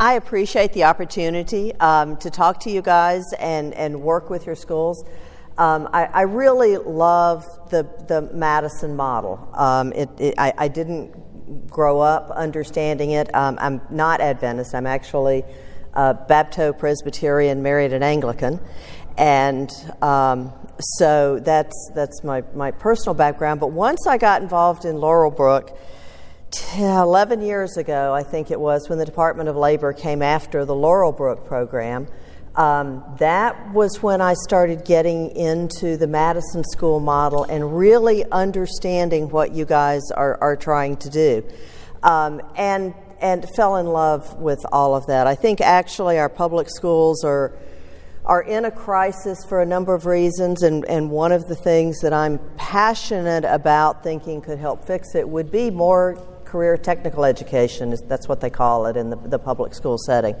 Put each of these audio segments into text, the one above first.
I appreciate the opportunity um, to talk to you guys and, and work with your schools. Um, I, I, really love the, the Madison model. Um, it, it, I, I, didn't grow up understanding it. Um, I'm not Adventist, I'm actually uh, Bapto Presbyterian, married an Anglican. And um, so that's, that's my, my personal background. But once I got involved in Laurelbrook, 11 years ago, I think it was, when the Department of Labor came after the Laurelbrook program, um, that was when I started getting into the Madison School model and really understanding what you guys are, are trying to do. Um, and, and fell in love with all of that. I think actually our public schools are are in a crisis for a number of reasons, and, and one of the things that I'm passionate about thinking could help fix it would be more career technical education. That's what they call it in the, the public school setting.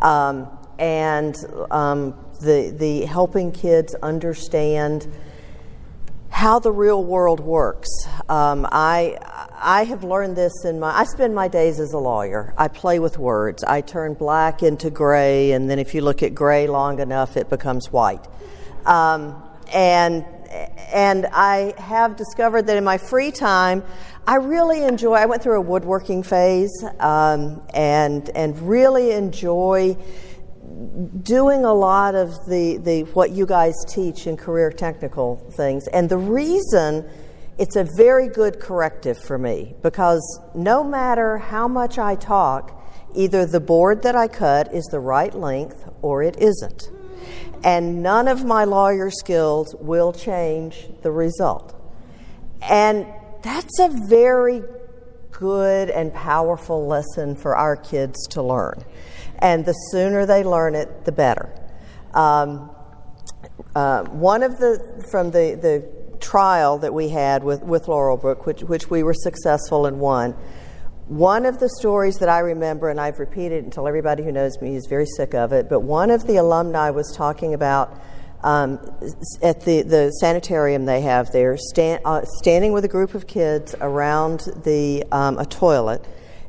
Um, and um, the, the helping kids understand how the real world works. Um, I, I have learned this in my, I spend my days as a lawyer. I play with words. I turn black into gray, and then if you look at gray long enough, it becomes white. Um, and, and I have discovered that in my free time, I really enjoy, I went through a woodworking phase um, and, and really enjoy doing a lot of the, the what you guys teach in career technical things. And the reason it's a very good corrective for me because no matter how much I talk, either the board that I cut is the right length or it isn't. And none of my lawyer skills will change the result. And that's a very good and powerful lesson for our kids to learn and the sooner they learn it, the better. Um, uh, one of the from the, the trial that we had with, with Laurelbrook, which, which we were successful in one, one of the stories that I remember, and I've repeated until everybody who knows me is very sick of it, but one of the alumni was talking about um, at the, the sanitarium they have there, stand, uh, standing with a group of kids around the, um, a toilet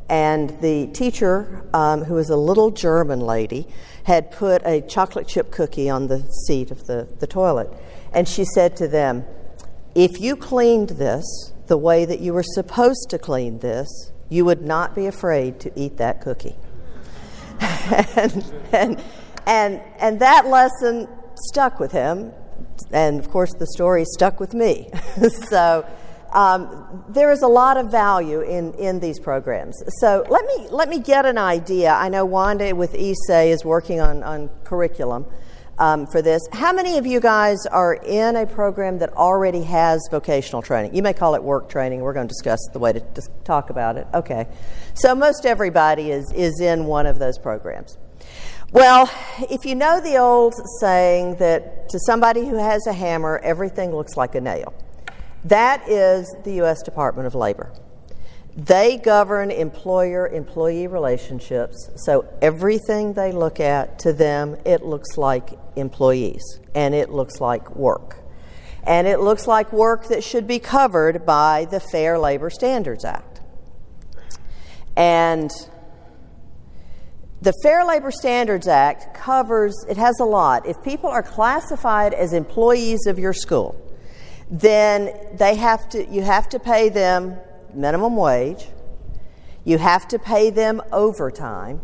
and the teacher, um, who was a little German lady, had put a chocolate chip cookie on the seat of the, the toilet. And she said to them, If you cleaned this the way that you were supposed to clean this, you would not be afraid to eat that cookie. and, and, and, and that lesson stuck with him. And of course, the story stuck with me. so, um, there is a lot of value in, in these programs. So let me, let me get an idea. I know Wanda with ESAE is working on, on curriculum um, for this. How many of you guys are in a program that already has vocational training? You may call it work training. We're going to discuss the way to, talk about it. Okay. So most everybody is, is in one of those programs. Well, if you know the old saying that to somebody who has a hammer, everything looks like a nail. That is the U.S. Department of Labor. They govern employer employee relationships, so everything they look at to them, it looks like employees and it looks like work. And it looks like work that should be covered by the Fair Labor Standards Act. And the Fair Labor Standards Act covers, it has a lot. If people are classified as employees of your school, then they have to, you have to pay them minimum wage, you have to pay them overtime,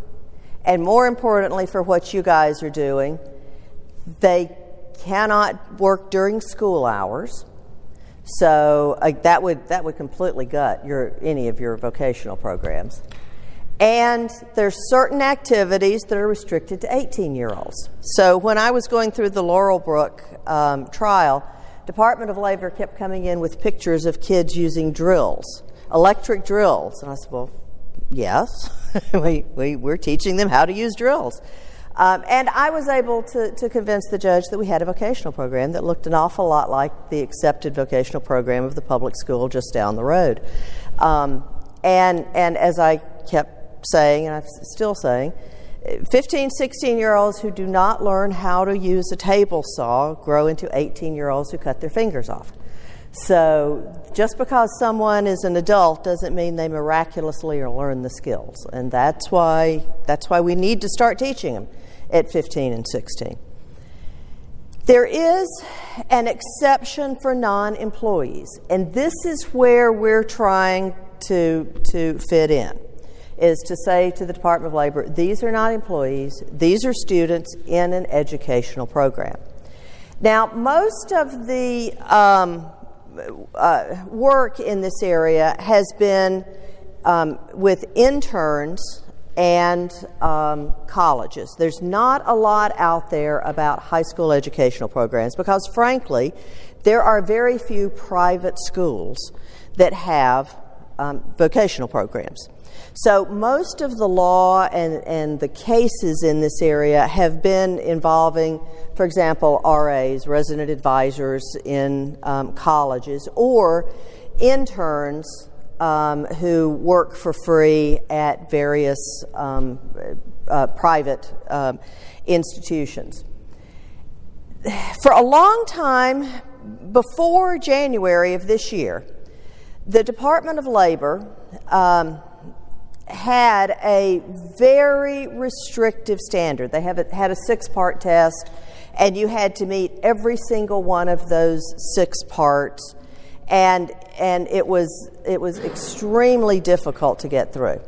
and more importantly, for what you guys are doing, they cannot work during school hours. So uh, that would that would completely gut your any of your vocational programs. And there's certain activities that are restricted to 18 year olds. So when I was going through the Laurelbrook um, trial, Department of Labor kept coming in with pictures of kids using drills, electric drills. And I said, well, yes, we, we, we're teaching them how to use drills. Um, and I was able to, to convince the judge that we had a vocational program that looked an awful lot like the accepted vocational program of the public school just down the road. Um, and, and as I kept saying, and I'm still saying, 15, 16 year olds who do not learn how to use a table saw grow into 18 year olds who cut their fingers off. So just because someone is an adult doesn't mean they miraculously learn the skills, and that's why that's why we need to start teaching them at 15 and 16. There is an exception for non-employees, and this is where we're trying to to fit in. Is to say to the Department of Labor, these are not employees, these are students in an educational program. Now, most of the um, uh, work in this area has been um, with interns and um, colleges. There's not a lot out there about high school educational programs because, frankly, there are very few private schools that have um, vocational programs. So, most of the law and, and the cases in this area have been involving, for example, RAs, resident advisors in um, colleges, or interns um, who work for free at various um, uh, private um, institutions. For a long time, before January of this year, the Department of Labor um, had a very restrictive standard. They have had a six part test, and you had to meet every single one of those six parts, and, and it, was, it was extremely difficult to get through.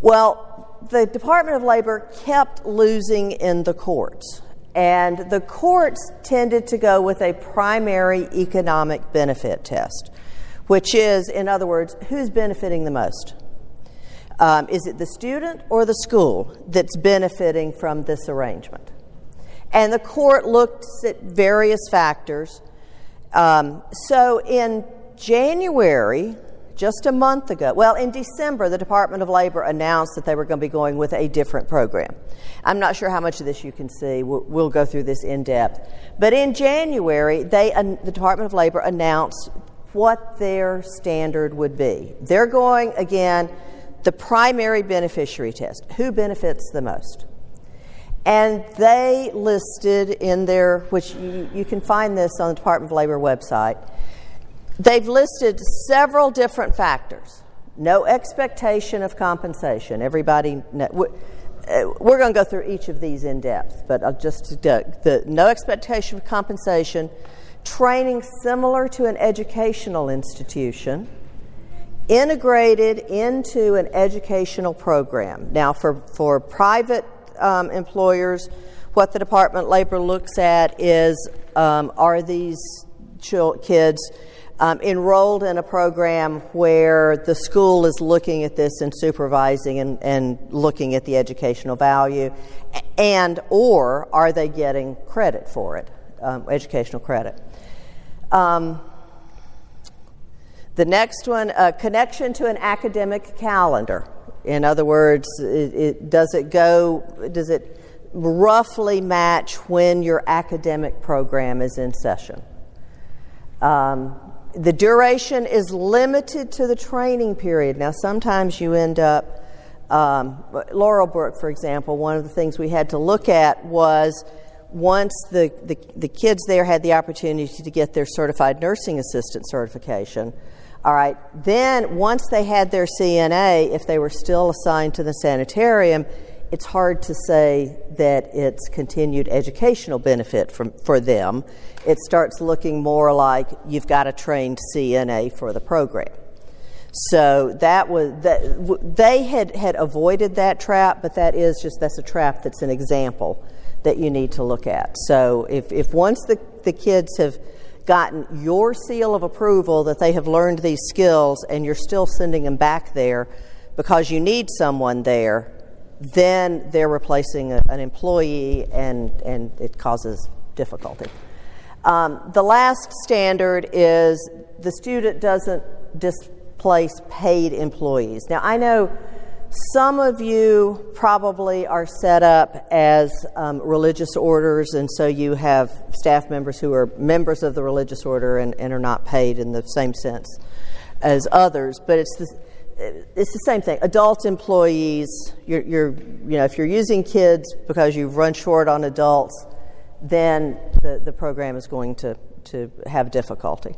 Well, the Department of Labor kept losing in the courts, and the courts tended to go with a primary economic benefit test, which is, in other words, who's benefiting the most? Um, is it the student or the school that's benefiting from this arrangement? And the court looked at various factors. Um, so in January, just a month ago, well, in December, the Department of Labor announced that they were going to be going with a different program. I'm not sure how much of this you can see. We'll, we'll go through this in depth. But in January, they, the Department of Labor announced what their standard would be. They're going, again, the primary beneficiary test who benefits the most? And they listed in their, which you, you, can find this on the Department of Labor website, they've listed several different factors. No expectation of compensation. Everybody, uh, we're going to go through each of these in depth, but I'll just the no expectation of compensation, training similar to an educational institution integrated into an educational program. Now, for, for private um, employers, what the Department of Labor looks at is um, are these kids um, enrolled in a program where the school is looking at this and supervising and, and looking at the educational value, and or are they getting credit for it, um, educational credit? The next one, a connection to an academic calendar. In other words, it, it, does it go, does it roughly match when your academic program is in session? Um, the duration is limited to the training period. Now, sometimes you end up, um, Laurelbrook, for example, one of the things we had to look at was once the, the, the kids there had the opportunity to get their certified nursing assistant certification, all right, then once they had their CNA, if they were still assigned to the sanitarium, it's hard to say that it's continued educational benefit from, for them. It starts looking more like you've got a trained CNA for the program. So that was that they had, had avoided that trap, but that is just that's a trap that's an example that you need to look at. So if, if once the, the kids have gotten your seal of approval that they have learned these skills and you're still sending them back there because you need someone there, then they're replacing a, an employee and, and it causes difficulty. Um, the last standard is the student doesn't displace paid employees. Now, I know some of you probably are set up as um, religious orders, and so you have staff members who are members of the religious order and, and are not paid in the same sense as others. But it's the, it's the same thing. Adult employees, you're, you're, you know, if you're using kids because you've run short on adults, then the, the program is going to, to have difficulty.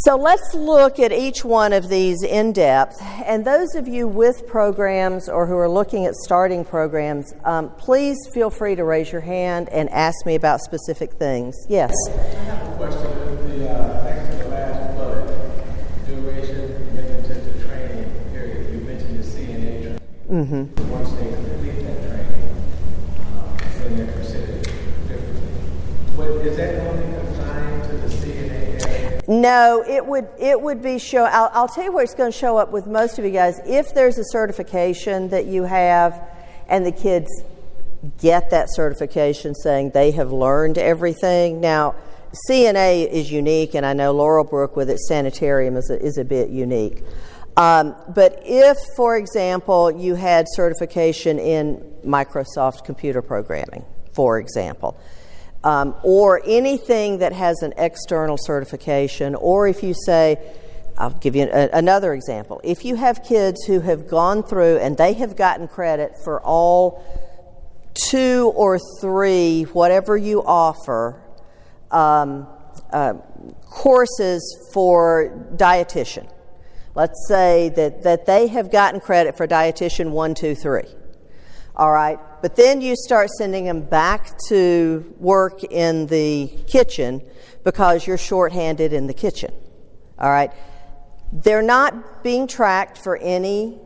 So let's look at each one of these in depth. And those of you with programs or who are looking at starting programs, um, please feel free to raise your hand and ask me about specific things. Yes? I have a question. The, uh, thanks to the last bullet, duration, commitment to the training period. You mentioned the CNA training. Mm-hmm. Once they complete that training, um, then they're considered differently. What, is that only confined to the CNA area? No, it would it would be show. I'll, I'll tell you where it's going to show up with most of you guys. If there's a certification that you have, and the kids get that certification saying they have learned everything. Now, CNA is unique, and I know Laurelbrook with its sanitarium is a, is a bit unique. Um, but if, for example, you had certification in Microsoft computer programming, for example, um, or anything that has an external certification, or if you say, I'll give you a, another example. If you have kids who have gone through and they have gotten credit for all two or three, whatever you offer, um, uh, courses for dietitian. Let's say that, that they have gotten credit for dietitian one, two, three. All right, but then you start sending them back to work in the kitchen because you're shorthanded in the kitchen. All right, they're not being tracked for any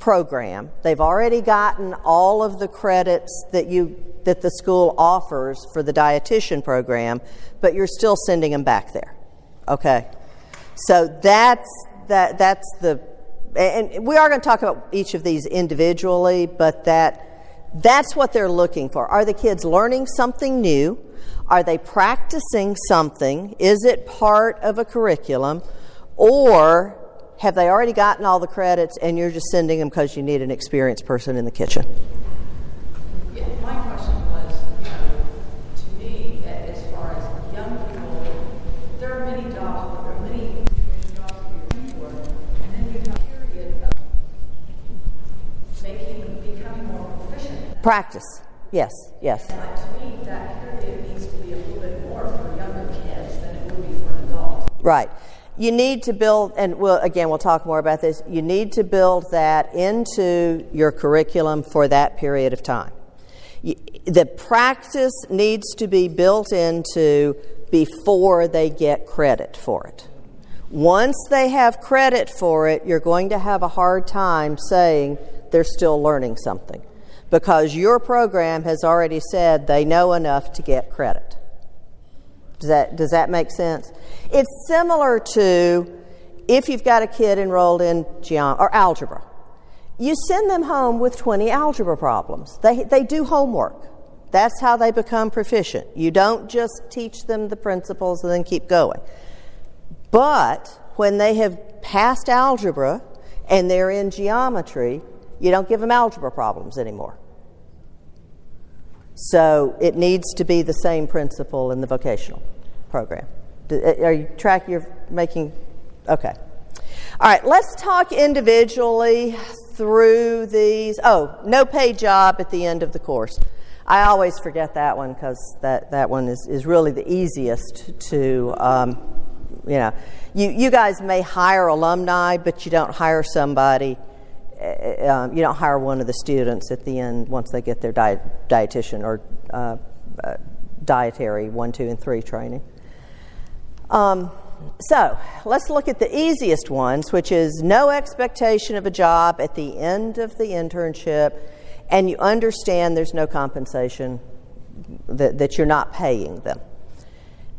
program. They've already gotten all of the credits that you that the school offers for the dietitian program, but you're still sending them back there. Okay. So that's that that's the and we are going to talk about each of these individually, but that that's what they're looking for. Are the kids learning something new? Are they practicing something? Is it part of a curriculum? Or have they already gotten all the credits and you're just sending them because you need an experienced person in the kitchen? Yeah, my question was, you know, to me, a- as far as young people, there are many jobs, there are many jobs that you're looking for, and then you have a period of making, becoming more proficient. Practice. Yes, yes. And like, to me, that period needs to be a little bit more for younger kids than it would be for an adult. Right. You need to build, and we'll, again, we'll talk more about this. You need to build that into your curriculum for that period of time. You, the practice needs to be built into before they get credit for it. Once they have credit for it, you're going to have a hard time saying they're still learning something because your program has already said they know enough to get credit. Does that, does that make sense? It's similar to if you've got a kid enrolled in geom- or algebra. You send them home with 20 algebra problems. They, they do homework. That's how they become proficient. You don't just teach them the principles and then keep going. But when they have passed algebra and they're in geometry, you don't give them algebra problems anymore. So it needs to be the same principle in the vocational program. Uh, Are you track? You're making okay. All right. Let's talk individually through these. Oh, no paid job at the end of the course. I always forget that one because that, that one is, is really the easiest to, um, you know, you, you guys may hire alumni, but you don't hire somebody um, you don't hire one of the students at the end once they get their diet, dietitian or uh, uh, dietary one, two, and three training. Um, so let's look at the easiest ones, which is no expectation of a job at the end of the internship, and you understand there's no compensation, that, that you're not paying them.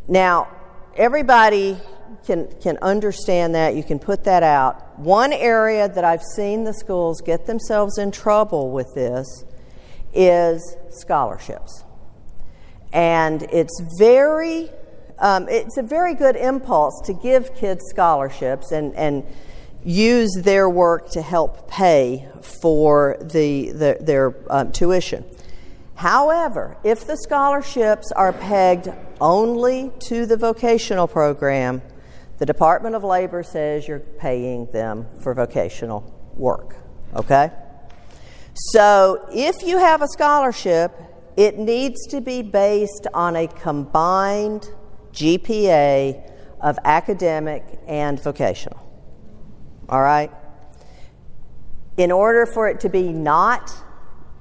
Now, everybody can, can understand that. You can put that out. One area that I've seen the schools get themselves in trouble with this is scholarships. And it's very, um, it's a very good impulse to give kids scholarships and, and use their work to help pay for the, the their um, tuition. However, if the scholarships are pegged only to the vocational program, the Department of Labor says you're paying them for vocational work. Okay? So if you have a scholarship, it needs to be based on a combined GPA of academic and vocational. All right? In order for it to be not,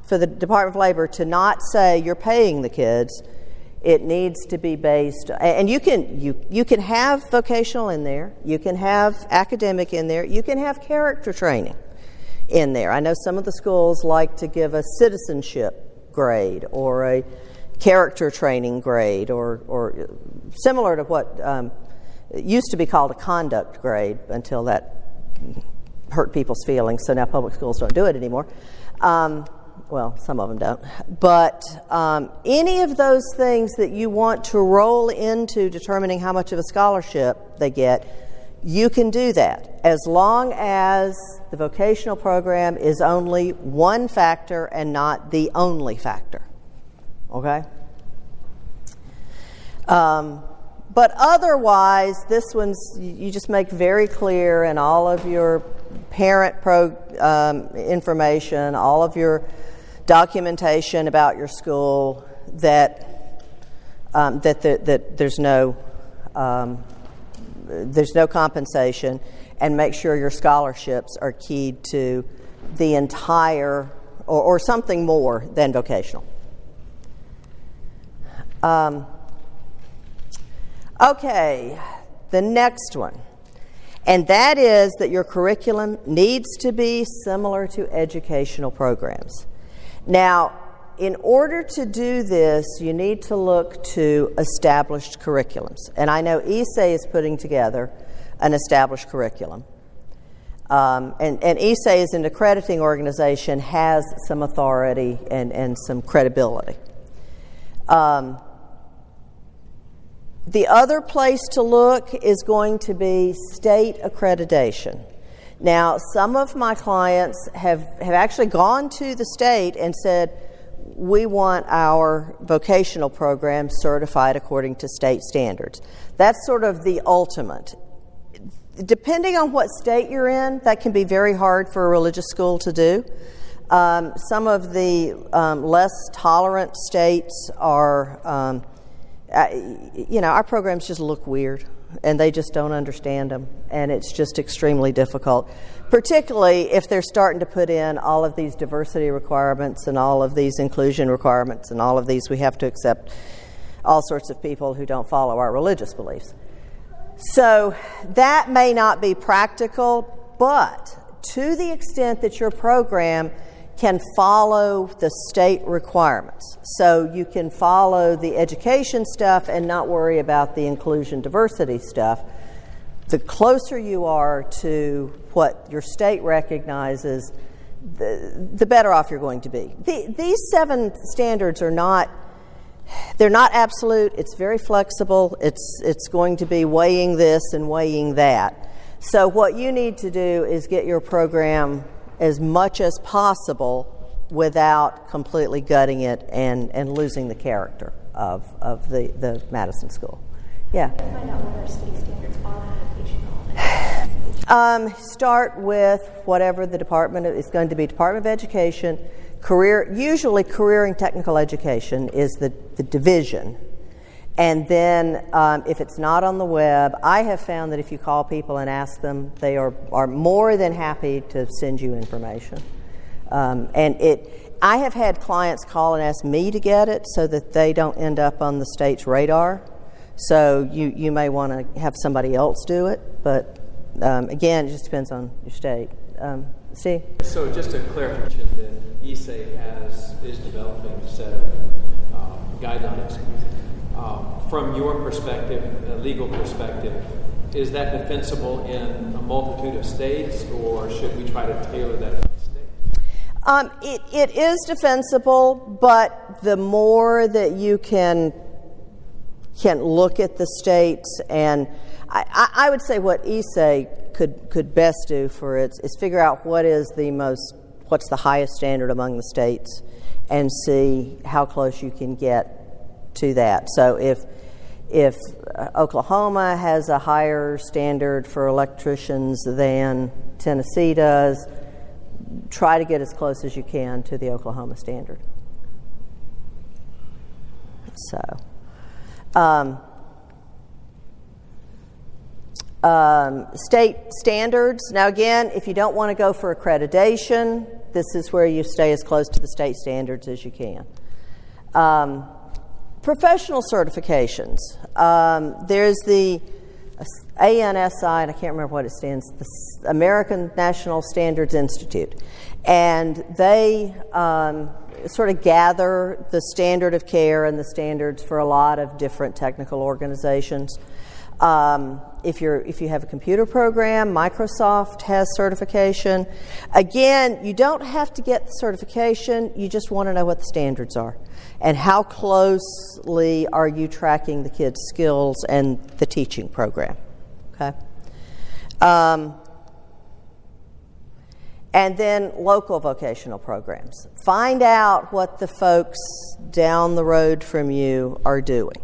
for the Department of Labor to not say you're paying the kids, it needs to be based and you can you, you can have vocational in there you can have academic in there you can have character training in there. I know some of the schools like to give a citizenship grade or a character training grade or, or similar to what um, used to be called a conduct grade until that hurt people's feelings so now public schools don't do it anymore. Um, well, some of them don't. But um, any of those things that you want to roll into determining how much of a scholarship they get, you can do that as long as the vocational program is only one factor and not the only factor. Okay? Um, but otherwise, this one's, you just make very clear in all of your parent pro, um, information, all of your documentation about your school that um, that, the, that there's no um, there's no compensation, and make sure your scholarships are keyed to the entire or, or something more than vocational. Um, okay, the next one. And that is that your curriculum needs to be similar to educational programs. Now, in order to do this, you need to look to established curriculums. And I know ISE is putting together an established curriculum. Um, and, and as an accrediting organization has some authority and, and some credibility. Um, the other place to look is going to be state accreditation. Now, some of my clients have, have actually gone to the state and said, we want our vocational program certified according to state standards. That's sort of the ultimate. Depending on what state you're in, that can be very hard for a religious school to do. Um, some of the um, less tolerant states are, um, uh, you know, our programs just look weird and they just don't understand them, and it's just extremely difficult. Particularly if they're starting to put in all of these diversity requirements and all of these inclusion requirements and all of these, we have to accept all sorts of people who don't follow our religious beliefs. So that may not be practical, but to the extent that your program can follow the state requirements. So you can follow the education stuff and not worry about the inclusion diversity stuff. The closer you are to what your state recognizes, the, the better off you're going to be. The, these seven standards are not they're not absolute. It's very flexible. It's it's going to be weighing this and weighing that. So what you need to do is get your program as much as possible without completely gutting it and, and losing the character of, of the, the Madison School. Yeah. Find out what our state standards are um, start with whatever the department is going to be Department of Education. Career, usually career and technical education is the, the division and then, um, if it's not on the web, I have found that if you call people and ask them, they are, are more than happy to send you information. Um, and it, I have had clients call and ask me to get it so that they don't end up on the state's radar. So you, you may want to have somebody else do it, but um, again, it just depends on your state. Um? So just a clarification, then ISE has, is developing a set of um, guidelines um, from your perspective, legal perspective, is that defensible in a multitude of states, or should we try to tailor that to the state? Um, it, it is defensible, but the more that you can can look at the states, and I, I would say what ISE could could best do for it is figure out what is the most what's the highest standard among the states, and see how close you can get to that. So if if uh, Oklahoma has a higher standard for electricians than Tennessee does, try to get as close as you can to the Oklahoma standard. So, um, Um, state standards. Now, again, if you don't want to go for accreditation, this is where you stay as close to the state standards as you can. Um, professional certifications. Um, there's the ANSI, and I can't remember what it stands, the American National Standards Institute. And they um, sort of gather the standard of care and the standards for a lot of different technical organizations. Um, if, you're, if you have a computer program, Microsoft has certification. Again, you don't have to get the certification, you just want to know what the standards are and how closely are you tracking the kids' skills and the teaching program. Okay? Um, and then local vocational programs. Find out what the folks down the road from you are doing.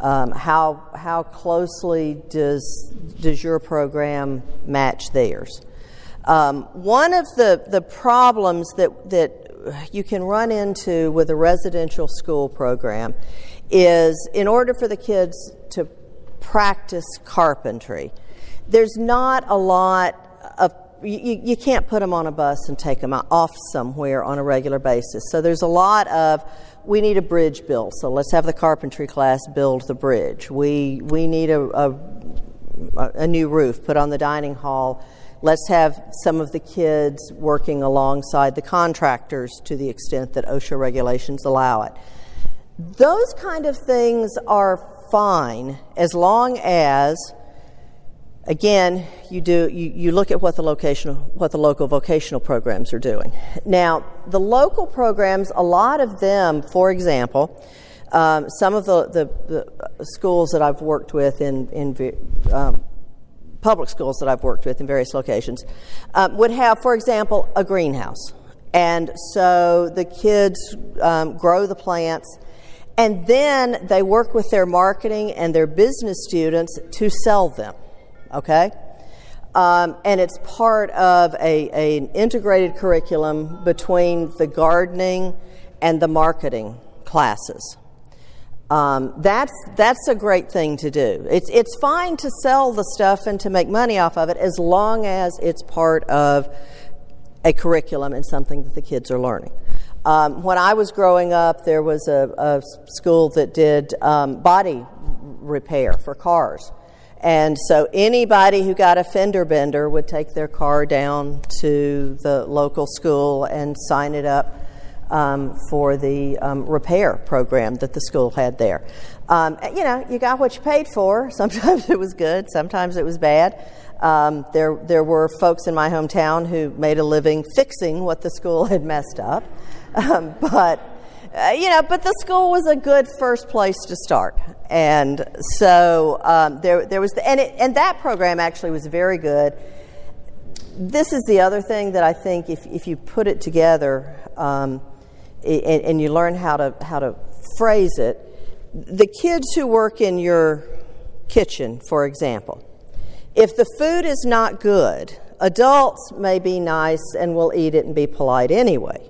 Um, how, how closely does, does your program match theirs? Um, one of the, the problems that, that you can run into with a residential school program is in order for the kids to practice carpentry, there's not a lot of you, you can't put them on a bus and take them off somewhere on a regular basis. So there's a lot of we need a bridge built, so let's have the carpentry class build the bridge. We we need a, a, a new roof put on the dining hall. Let's have some of the kids working alongside the contractors to the extent that OSHA regulations allow it. Those kind of things are fine as long as again you do you, you look at what the locational what the local vocational programs are doing now the local programs a lot of them for example um, some of the, the, the, schools that I've worked with in, in um, public schools that I've worked with in various locations um, would have, for example, a greenhouse. And so the kids um, grow the plants, and then they work with their marketing and their business students to sell them okay? Um, and it's part of a, a, an integrated curriculum between the gardening and the marketing classes. Um, that's, that's a great thing to do. It's, it's fine to sell the stuff and to make money off of it as long as it's part of a curriculum and something that the kids are learning. Um, when I was growing up, there was a, a school that did um, body repair for cars. And so anybody who got a fender bender would take their car down to the local school and sign it up um, for the um, repair program that the school had there. Um, you know, you got what you paid for. Sometimes it was good, sometimes it was bad. Um, there, there were folks in my hometown who made a living fixing what the school had messed up. Um, but uh, you know, but the school was a good first place to start. And so um, there, there was, the, and, it, and that program actually was very good. This is the other thing that I think if, if you put it together um, and, and you learn how to, how to phrase it, the kids who work in your kitchen, for example, if the food is not good, adults may be nice and will eat it and be polite anyway.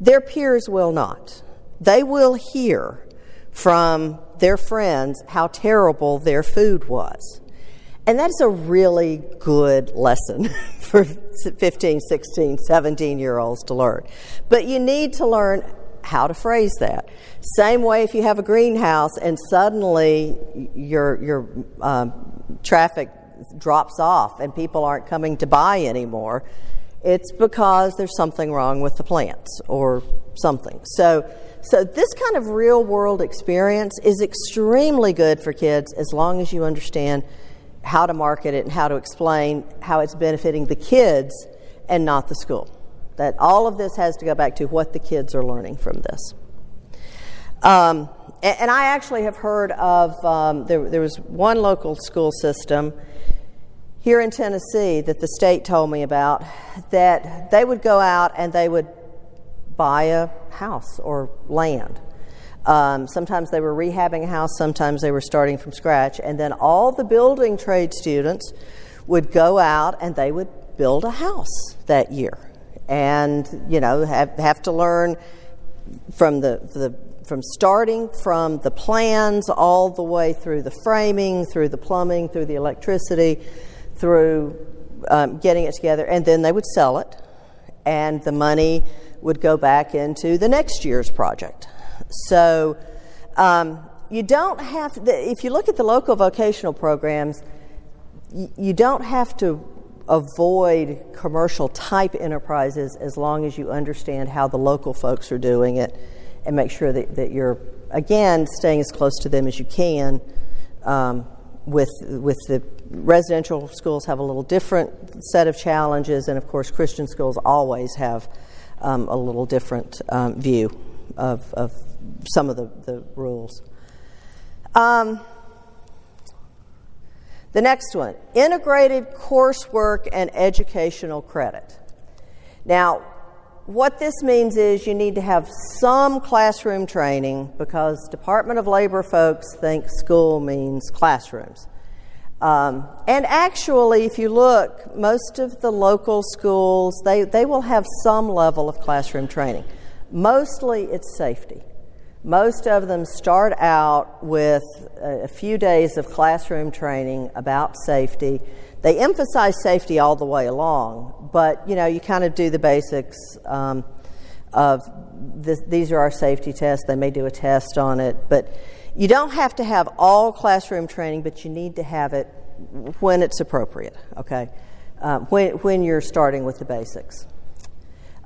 Their peers will not they will hear from their friends how terrible their food was. And that's a really good lesson for 15, 16, 17 year olds to learn. But you need to learn how to phrase that. Same way if you have a greenhouse and suddenly your, your um, traffic drops off and people aren't coming to buy anymore, it's because there's something wrong with the plants or something. So so, this kind of real world experience is extremely good for kids as long as you understand how to market it and how to explain how it's benefiting the kids and not the school. That all of this has to go back to what the kids are learning from this. Um, and, and, I actually have heard of, um, there, there was one local school system here in Tennessee that the state told me about that they would go out and they would buy a house or land. Um, sometimes they were rehabbing a house, sometimes they were starting from scratch, and then all the building trade students would go out and they would build a house that year, and you know have have to learn from the the from starting from the plans all the way through the framing, through the plumbing, through the electricity, through um, getting it together, and then they would sell it, and the money would go back into the next year's project. So um, you don't have, to, if you look at the local vocational programs, you, don't have to avoid commercial type enterprises as long as you understand how the local folks are doing it and make sure that, that you're, again, staying as close to them as you can. Um, with, with the residential schools have a little different set of challenges, and of course, Christian schools always have um, a little different um, view of, of some of the, the rules. Um, the next one integrated coursework and educational credit. Now, what this means is you need to have some classroom training because Department of Labor folks think school means classrooms. Um, and actually, if you look, most of the local schools, they, they will have some level of classroom training. Mostly it's safety. Most of them start out with a few days of classroom training about safety. They emphasize safety all the way along, but you know, you kind of do the basics um, of this, these are our safety tests. They may do a test on it, but you don't have to have all classroom training, but you need to have it when it's appropriate, okay? Um, when, when you're starting with the basics.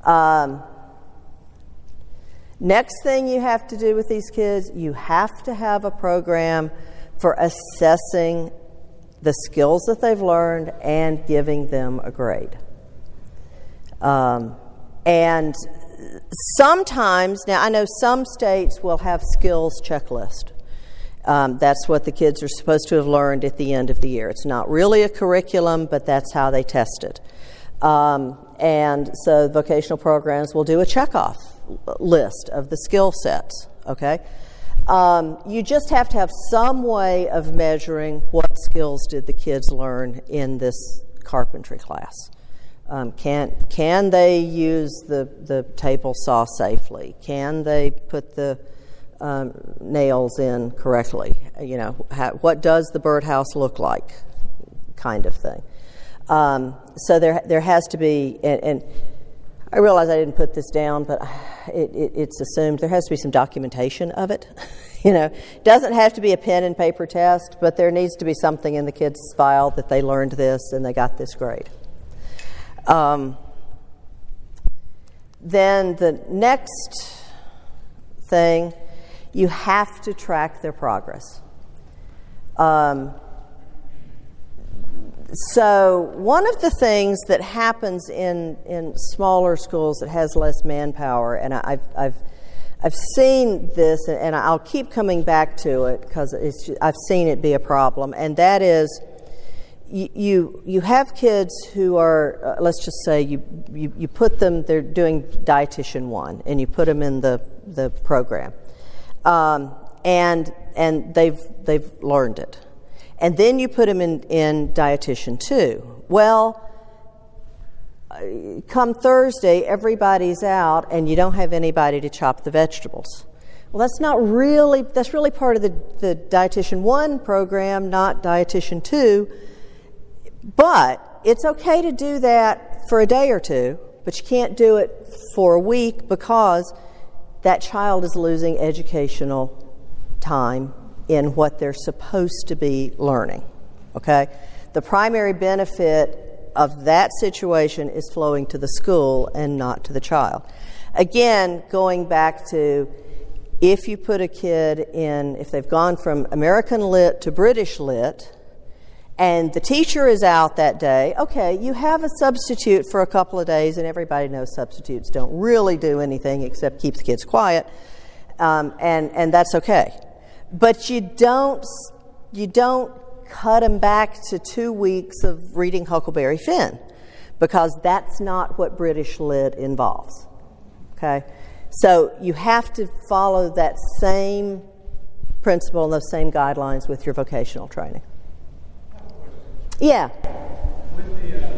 Um, Next thing you have to do with these kids, you have to have a program for assessing the skills that they've learned and giving them a grade. Um, and sometimes, now I know some states will have skills checklist. Um, that's what the kids are supposed to have learned at the end of the year. It's not really a curriculum, but that's how they test it. Um, and so vocational programs will do a checkoff list of the skill sets, okay? Um, you just have to have some way of measuring what skills did the kids learn in this carpentry class. Um, can, can they use the, the table saw safely? Can they put the um, nails in correctly? You know, what does the birdhouse look like? Kind of thing. Um, so there, there has to be, and, and I realize I didn't put this down, but it, it, it's assumed there has to be some documentation of it. you know, doesn't have to be a pen and paper test, but there needs to be something in the kids' file that they learned this and they got this grade. Um, then the next thing, you have to track their progress. Um, so one of the things that happens in, in smaller schools that has less manpower, and I've, I've, I've seen this, and I'll keep coming back to it because I've seen it be a problem, and that is you, you, you have kids who are, uh, let's just say, you, you, you put them, they're doing dietitian one, and you put them in the, the program. Um, and, and they've, they've learned it and then you put them in, in dietitian two. Well, come Thursday, everybody's out, and you don't have anybody to chop the vegetables. Well, that's not really, that's really part of the, the dietitian one program, not dietitian two. But it's okay to do that for a day or two, but you can't do it for a week because that child is losing educational time in what they're supposed to be learning. Okay? The primary benefit of that situation is flowing to the school and not to the child. Again, going back to if you put a kid in, if they've gone from American Lit to British Lit, and the teacher is out that day, okay, you have a substitute for a couple of days, and everybody knows substitutes don't really do anything except keep the kids quiet, um, and, and that's okay but you don't you don't cut them back to two weeks of reading Huckleberry Finn because that's not what British Lit involves. Okay? So you have to follow that same principle and those same guidelines with your vocational training. Yeah. Uh, With the uh,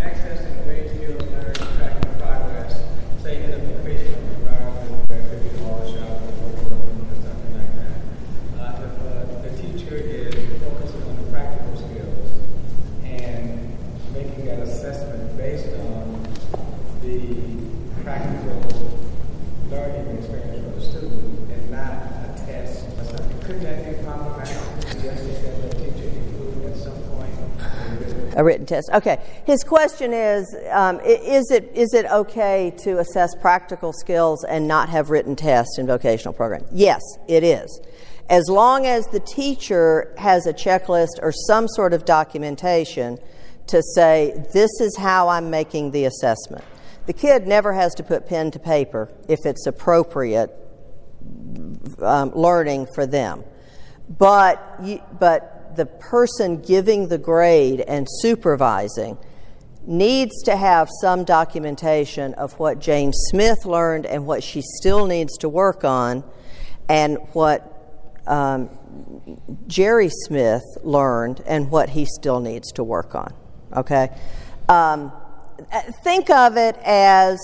accessing wage skills learning, tracking progress, say in a vocational environment where it could be all shop A written test. Okay. His question is: um, Is it is it okay to assess practical skills and not have written tests in vocational programs? Yes, it is. As long as the teacher has a checklist or some sort of documentation to say this is how I'm making the assessment. The kid never has to put pen to paper if it's appropriate um, learning for them. But, you, but the person giving the grade and supervising needs to have some documentation of what Jane Smith learned and what she still needs to work on, and what um, Jerry Smith learned and what he still needs to work on. Okay? Um, think of it as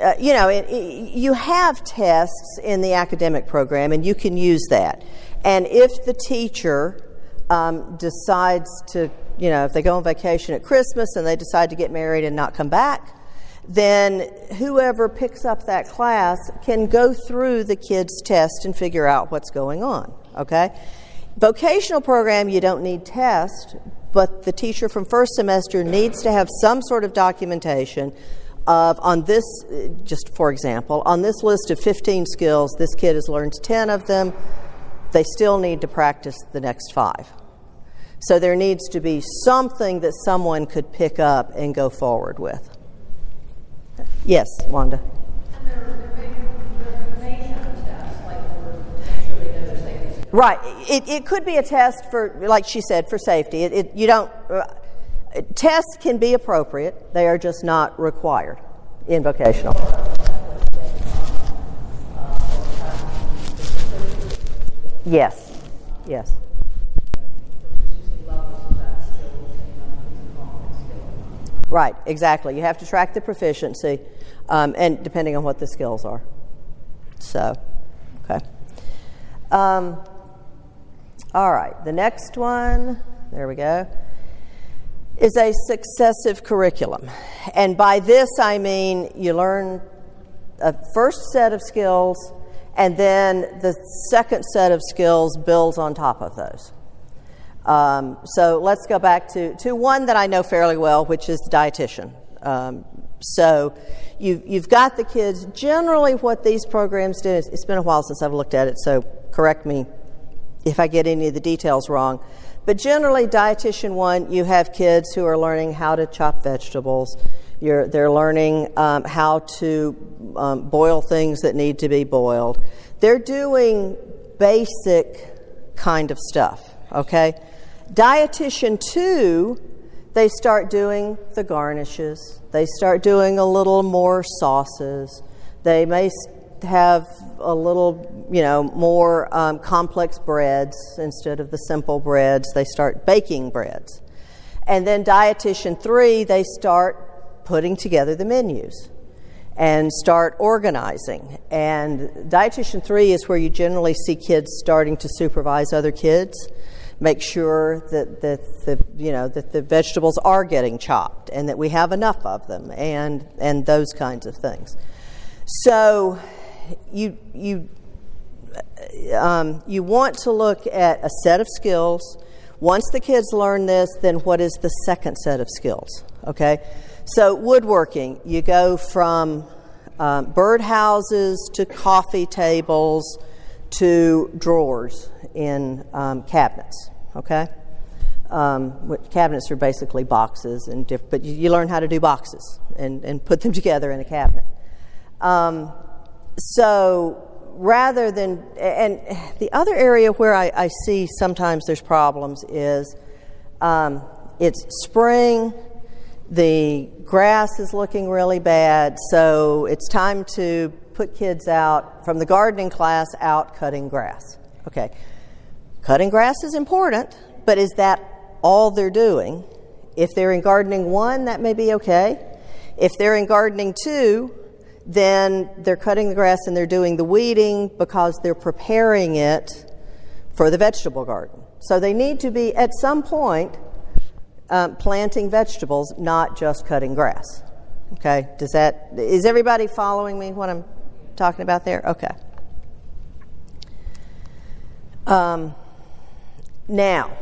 uh, you know, it, it, you have tests in the academic program, and you can use that. And if the teacher um, decides to, you know, if they go on vacation at Christmas and they decide to get married and not come back, then whoever picks up that class can go through the kids' test and figure out what's going on. Okay? Vocational program, you don't need tests, but the teacher from first semester needs to have some sort of documentation of on this just for example on this list of 15 skills this kid has learned 10 of them they still need to practice the next five so there needs to be something that someone could pick up and go forward with. Yes wanda. And there, there may, there may have a test, like for, make sure they know their safety. right. It, it could be a test for like she said for safety. It, it, you don't uh, tests can be appropriate. They are just not required. In vocational yes. Yes right exactly you have to track the proficiency um, and depending on what the skills are so okay um, all right the next one there we go is a successive curriculum. And by this I mean you learn a first set of skills, and then the second set of skills builds on top of those. Um, so let's go back to, to one that I know fairly well, which is the dietitian. Um, so you, you've got the kids. Generally, what these programs do, it's been a while since I've looked at it, so correct me if I get any of the details wrong. But generally, dietitian one, you have kids who are learning how to chop vegetables. You're, they're learning um, how to um, boil things that need to be boiled. They're doing basic kind of stuff, okay? Dietitian two, they start doing the garnishes. They start doing a little more sauces. They may have a little, you know, more um, complex breads instead of the simple breads. They start baking breads. And then dietitian three, they start putting together the menus and start organizing. And dietitian three is where you generally see kids starting to supervise other kids, make sure that, that the you know that the vegetables are getting chopped and that we have enough of them and and those kinds of things. So you you um, you want to look at a set of skills. Once the kids learn this, then what is the second set of skills? Okay, so woodworking, you go from um, birdhouses to coffee tables to drawers in um, cabinets. Okay, um, cabinets are basically boxes, and diff- but you, you, learn how to do boxes and, and put them together in a cabinet. Um, so rather than, and the other area where I, I see sometimes there's problems is um, it's spring, the grass is looking really bad, so it's time to put kids out from the gardening class out cutting grass. Okay, cutting grass is important, but is that all they're doing? If they're in gardening one, that may be okay. If they're in gardening two, then they're cutting the grass and they're doing the weeding because they're preparing it for the vegetable garden. So they need to be, at some point, um, planting vegetables, not just cutting grass. Okay, does that, is everybody following me what I'm talking about there? Okay. Um, now,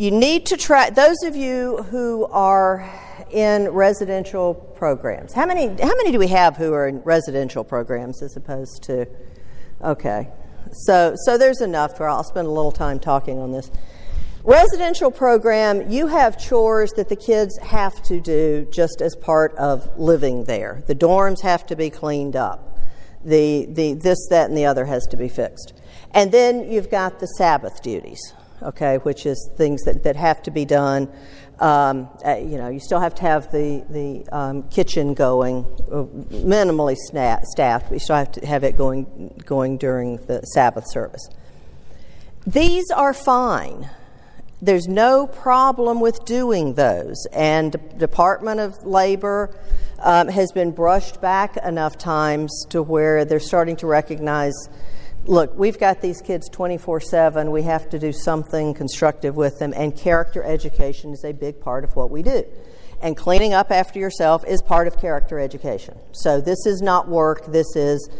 You need to try, those of you who are in residential programs, how many, how many do we have who are in residential programs as opposed to, okay. So, so there's enough where I'll spend a little time talking on this. Residential program, you have chores that the kids have to do just as part of living there. The dorms have to be cleaned up. The, the this, that, and the other has to be fixed. And then you've got the Sabbath duties, okay, which is things that, that have to be done. Um, uh, you know, you still have to have the, the um, kitchen going, uh, minimally sna- staffed, but you still have to have it going, going during the Sabbath service. These are fine there's no problem with doing those. And Department of Labor um, has been brushed back enough times to where they're starting to recognize look, we've got these kids 24 7. We have to do something constructive with them, and character education is a big part of what we do. And cleaning up after yourself is part of character education. So this is not work, this is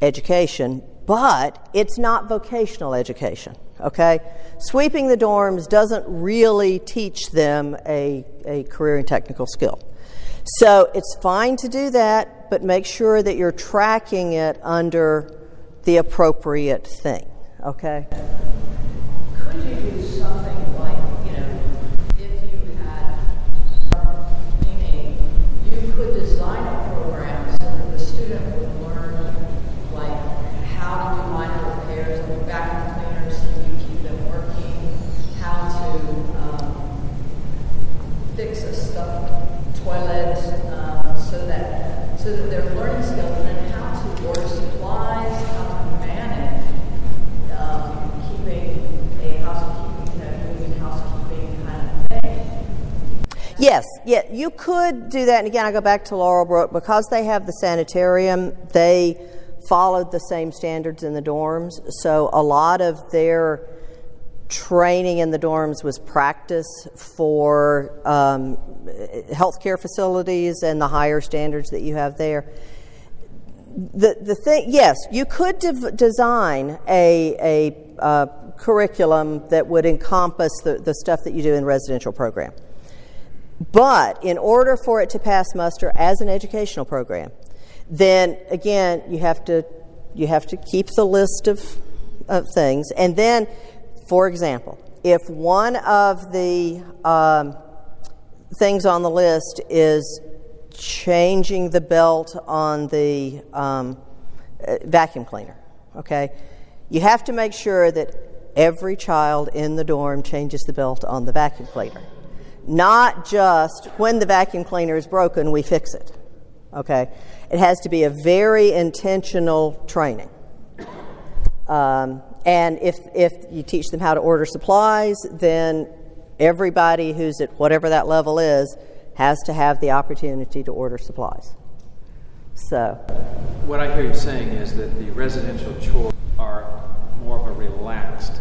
education, but it's not vocational education okay? Sweeping the dorms doesn't really teach them a, a career and technical skill. So it's fine to do that, but make sure that you're tracking it under the appropriate thing, okay? Could you something like, you know, if you had, meaning you could design a program so that the student would learn, like, how to do minor repairs on the vacuum cleaners so you keep them working, how to um, fix a stuffed toilet um, so that so that their learning skills and then how to order supplies, how to manage um, keeping a housekeeping, you know, doing housekeeping kind of thing. Yes, yeah, you could do that. And again, I go back to Laurelbrook because they have the sanitarium. They followed the same standards in the dorms, so a lot of their training in the dorms was practice for um, healthcare facilities and the higher standards that you have there. The, the thing, yes, you could dev- design a, a uh, curriculum that would encompass the, the stuff that you do in residential program. But in order for it to pass muster as an educational program, then again you have to you have to keep the list of, of things, and then, for example, if one of the um, things on the list is changing the belt on the um, uh, vacuum cleaner, okay, you have to make sure that every child in the dorm changes the belt on the vacuum cleaner not just when the vacuum cleaner is broken, we fix it. Okay? It has to be a very intentional training. Um, and if, if you teach them how to order supplies, then everybody who's at whatever that level is has to have the opportunity to order supplies. So, What I hear you saying is that the residential chores are more of a relaxed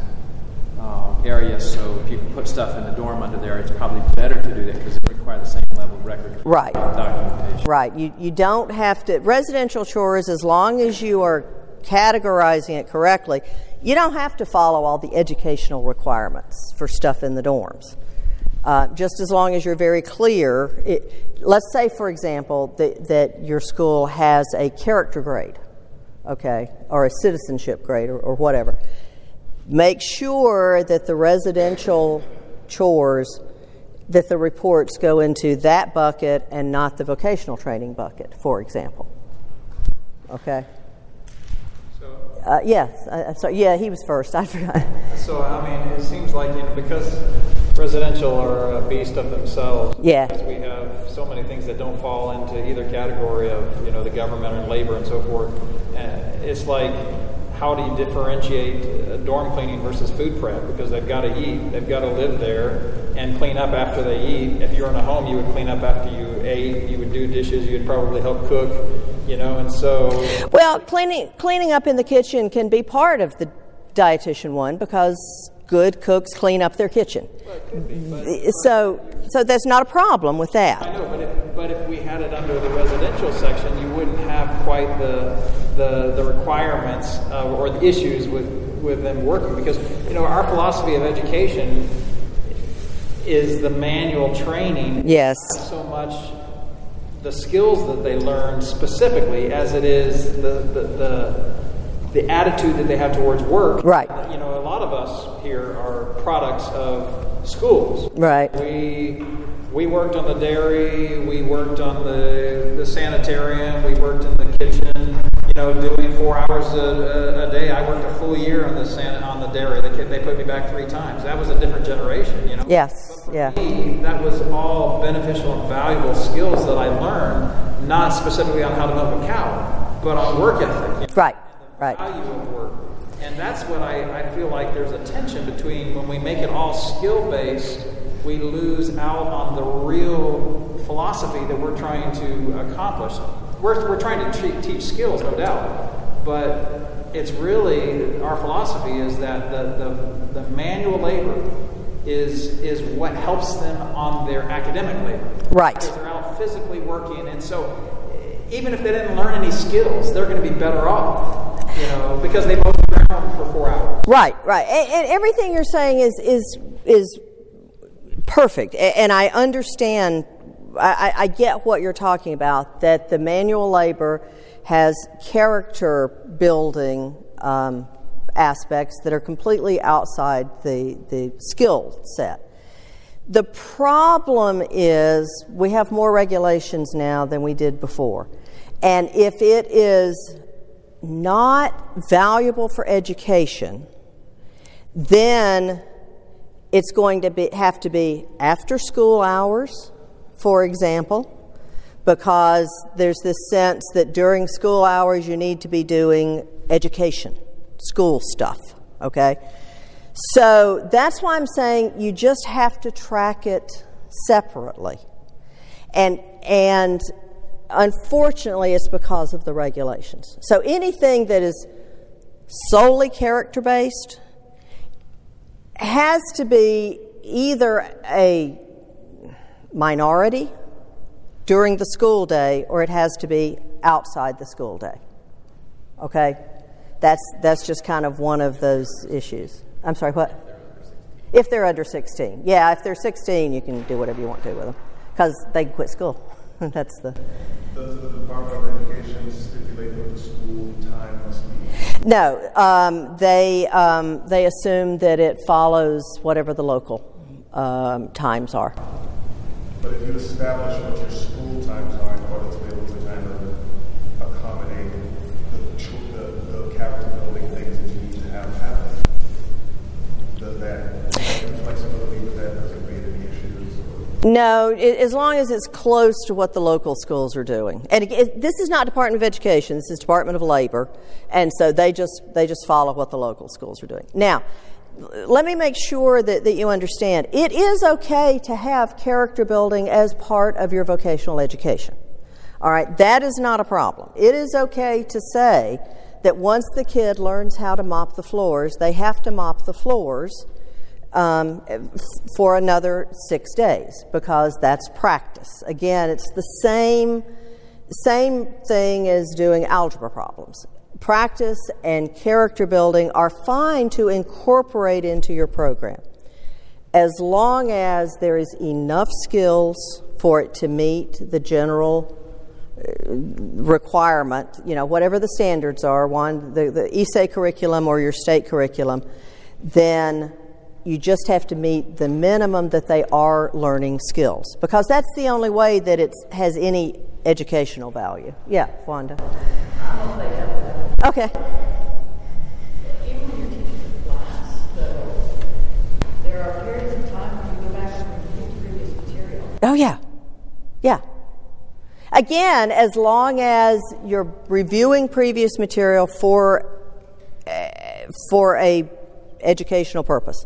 uh, area, so if you can put stuff in the dorm under there, it's probably better to do that because it requires the same level of record Right. documentation. right, you, you don't have to, residential chores, as long as you are categorizing it correctly, you don't have to follow all the educational requirements for stuff in the dorms. Uh, just as long as you're very clear. It, let's say, for example, that, that your school has a character grade, okay, or a citizenship grade, or, or whatever. Make sure that the residential chores, that the reports go into that bucket and not the vocational training bucket, for example. Okay? Uh, yes, I, I'm sorry. Yeah, he was first. I forgot. So, I mean, it seems like, you know, because residential are a beast of themselves. Yeah. Because we have so many things that don't fall into either category of, you know, the government and labor and so forth. And it's like, how do you differentiate uh, dorm cleaning versus food prep? Because they've got to eat, they've got to live there, and clean up after they eat. If you're in a home, you would clean up after you ate. You would do dishes. You would probably help cook, you know. And so, Well, cleaning cleaning up in the kitchen can be part of the dietitian one because good cooks clean up their kitchen. So, so there's not a problem with that. I know, but if, but if we had it under the residential section, you wouldn't have quite the the, the requirements uh, or the issues with, with them working because you know our philosophy of education is the manual training. Yes. Not so much the skills that they learn specifically as it is the, the, the, the attitude that they have towards work. Right. You know, a lot of us here are products of schools. Right. We we worked on the dairy, we worked on the, the sanitarium, we worked in the kitchen, you know, doing four hours a, a, a day. I worked a full year on the san, on the dairy. They, they put me back three times. That was a different generation, you know. Yes. Yeah. Me, that was all beneficial and valuable skills that I learned, not specifically on how to milk a cow, but on work ethic. You know, Right. Right. Value of work. And that's what I, I feel like there's a tension between when we make it all skill based, we lose out on the real philosophy that we're trying to accomplish. We're, we're trying to teach skills, no doubt, but it's really our philosophy is that the, the, the manual labor is, is what helps them on their academic labor. Right. Because they're out physically working, and so even if they didn't learn any skills, they're going to be better off, you know, because they both ground for four hours. Right, right, and, and everything you're saying is is is perfect, and I understand. I, I get what you're talking about. That the manual labor has character building um, aspects that are completely outside the the skill set. The problem is we have more regulations now than we did before. And if it is not valuable for education, then it's going to be, have to be after school hours, for example, because there's this sense that during school hours you need to be doing education, school stuff, okay? So that's why I'm saying you just have to track it separately. And, and unfortunately, it's because of the regulations. So anything that is solely character based has to be either a minority during the school day or it has to be outside the school day. Okay? That's, that's just kind of one of those issues. I'm sorry, what? If they're under 16. Yeah, if they're 16, you can do whatever you want to with them because they can quit school. That's the. Does the Department of Education stipulate what the school time must be? No, um, they, um, they assume that it follows whatever the local um, times are. But if you establish what your school times are in order to be able to kind of accommodate the, tr- the, the character building things that you need to have happen, does that, the flexibility with that doesn't create any issues? Or? No, it, as long as it's close to what the local schools are doing. And it, it- this is not Department of Education. This is Department of Labor, and so they just they just follow what the local schools are doing. Now, let me make sure that, that you understand. It is okay to have character building as part of your vocational education. All right, that is not a problem. It is okay to say that once the kid learns how to mop the floors, they have to mop the floors um, for another six days because that's practice. Again, it's the same same thing as doing algebra problems. Practice and character building are fine to incorporate into your program as long as there is enough skills for it to meet the general uh, requirement, you know, whatever the standards are, one, the, the ESA curriculum or your state curriculum, then you just have to meet the minimum that they are learning skills because that's the only way that it has any educational value. Yeah, Wanda. Okay. Oh, yeah. Yeah. Again, as long as you're reviewing previous material for, uh, for a educational purpose.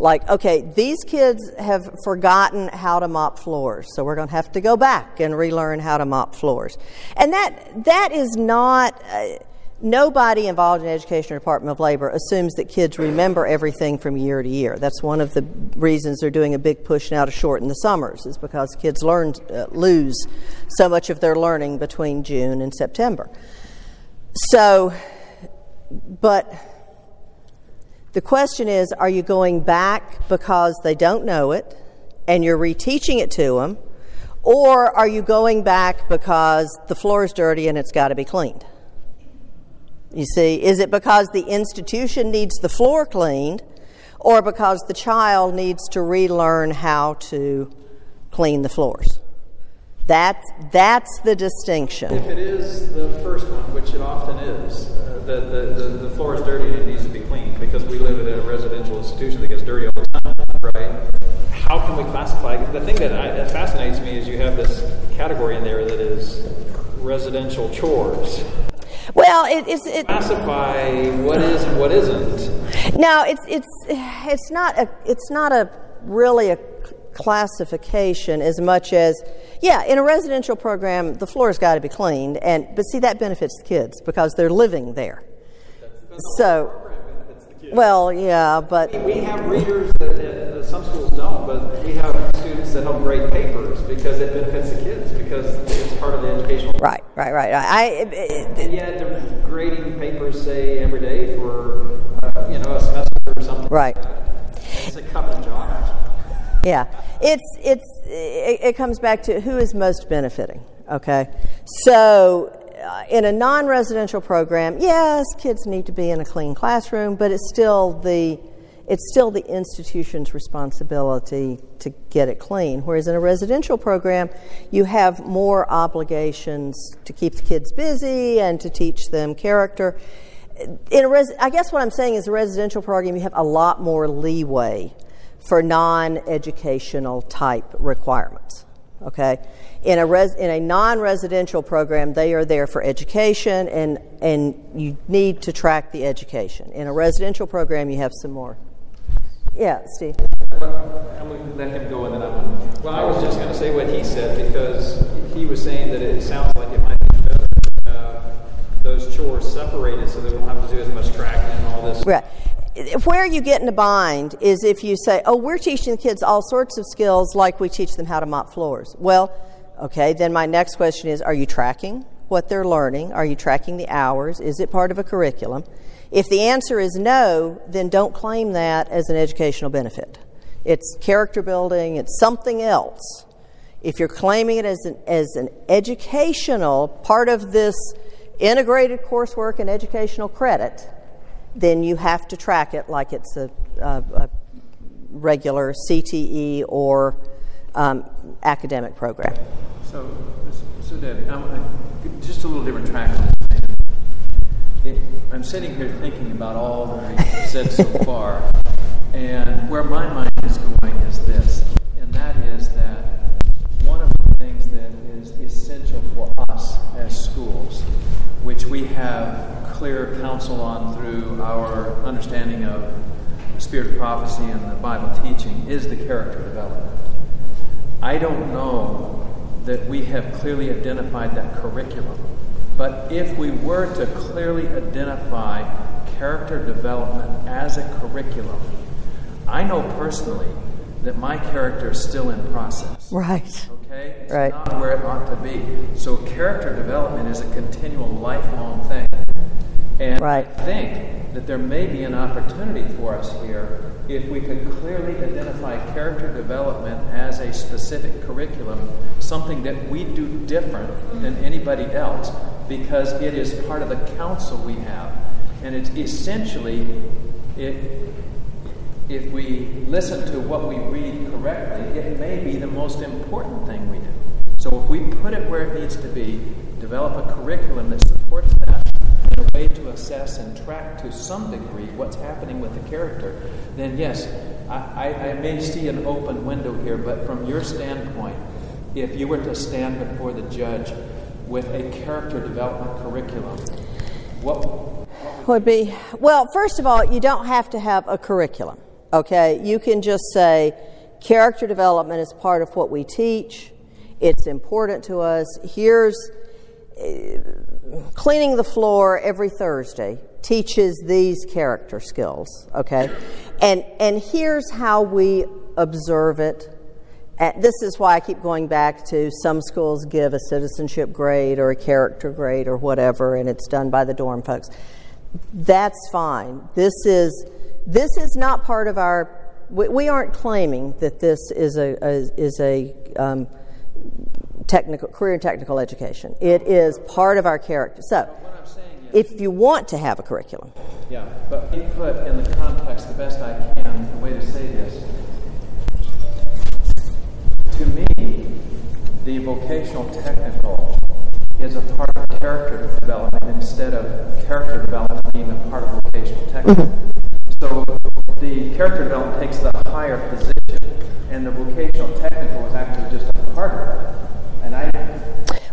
Like, okay, these kids have forgotten how to mop floors, so we're going to have to go back and relearn how to mop floors. And that, that is not, uh, nobody involved in education or Department of Labor assumes that kids remember everything from year to year. That's one of the reasons they're doing a big push now to shorten the summers, is because kids learn, uh, lose so much of their learning between June and September. So, but the question is are you going back because they don't know it and you're reteaching it to them, or are you going back because the floor is dirty and it's got to be cleaned? You see, is it because the institution needs the floor cleaned, or because the child needs to relearn how to clean the floors? That's, that's the distinction. If it is the first one, which it often is, uh, the, the, the, the floor is dirty and it needs to be cleaned because we live in a residential institution that gets dirty all the time, right? How can we classify? The thing that, I, that fascinates me is you have this category in there that is residential chores. Well, it's it, Classify what is and what isn't. no, it's it's it's not a it's not a really a classification as much as yeah, in a residential program, the floor's got to be cleaned, and but see that benefits the kids because they're living there. So, well, yeah, but We have readers that, some schools don't, but we have students that help grade papers because it benefits the kids because it's part of the educational. right, right, right. I, it, And yet, they're grading papers, say, every day for, uh, you know, a semester or something. right. It's a covenant job. Yeah, it's it's it, it comes back to who is most benefiting. Okay, so uh, in a non-residential program, yes, kids need to be in a clean classroom, but it's still the it's still the institution's responsibility to get it clean. Whereas in a residential program, you have more obligations to keep the kids busy and to teach them character. In a res- I guess what I'm saying is a residential program, you have a lot more leeway for non-educational type requirements. Okay, in a res- in a non-residential program, they are there for education, and and you need to track the education. In a residential program, you have some more. Yeah, Steve. I'm going to let him go and then I'm. Well, I was just going to say what he said because he was saying that it sounds like it might be better have those chores separated so they don't have to do as much tracking and all this. Right. Where you get in a bind is if you say, oh, we're teaching the kids all sorts of skills like we teach them how to mop floors. Well, okay, then my next question is are you tracking what they're learning? Are you tracking the hours? Is it part of a curriculum? If the answer is no, then don't claim that as an educational benefit. It's character building, it's something else. If you're claiming it as an, as an educational part of this integrated coursework and educational credit, then you have to track it like it's a, a, a regular CTE or um, academic program. So, so Debbie, I'm, I, just a little different track on this thing. It, I'm sitting here thinking about all that we've said so far, and where my mind is going is this, and that is that one of the things that is essential for us as schools, which we have clear counsel on through our understanding of spirit of prophecy and the Bible teaching, is the character development. I don't know that we have clearly identified that curriculum. But if we were to clearly identify character development as a curriculum, I know personally that my character is still in process. Right. Okay? It's Right. not where it ought to be. So character development is a continual lifelong thing. And Right. I think that there may be an opportunity for us here if we could clearly identify character development as a specific curriculum, something that we do different than anybody else because it is part of the counsel we have. And it's essentially, it, if we listen to what we read correctly, it may be the most important thing we do. So if we put it where it needs to be, develop a curriculum that supports that, and a way to assess and track to some degree what's happening with the character, then yes, I, I, I may see an open window here, but from your standpoint, if you were to stand before the judge with a character development curriculum, what Would be, well, first of all, you don't have to have a curriculum, okay? You can just say character development is part of what we teach, it's important to us. Here's uh, cleaning the floor every Thursday teaches these character skills, okay? And, and here's how we observe it. And this is why I keep going back to some schools give a citizenship grade or a character grade or whatever, and it's done by the dorm folks. That's fine. This is this is not part of our We, we aren't claiming that this is a, a is a um, technical career and technical education. It is part of our character. So, What I'm saying is, if you want to have a curriculum, yeah, but put in the context the best I can. The way to say this, to me, the vocational technical is a part of character development instead of character development being a part of vocational technical. So the character development takes the higher position, and the vocational technical is actually just a part of it. And I,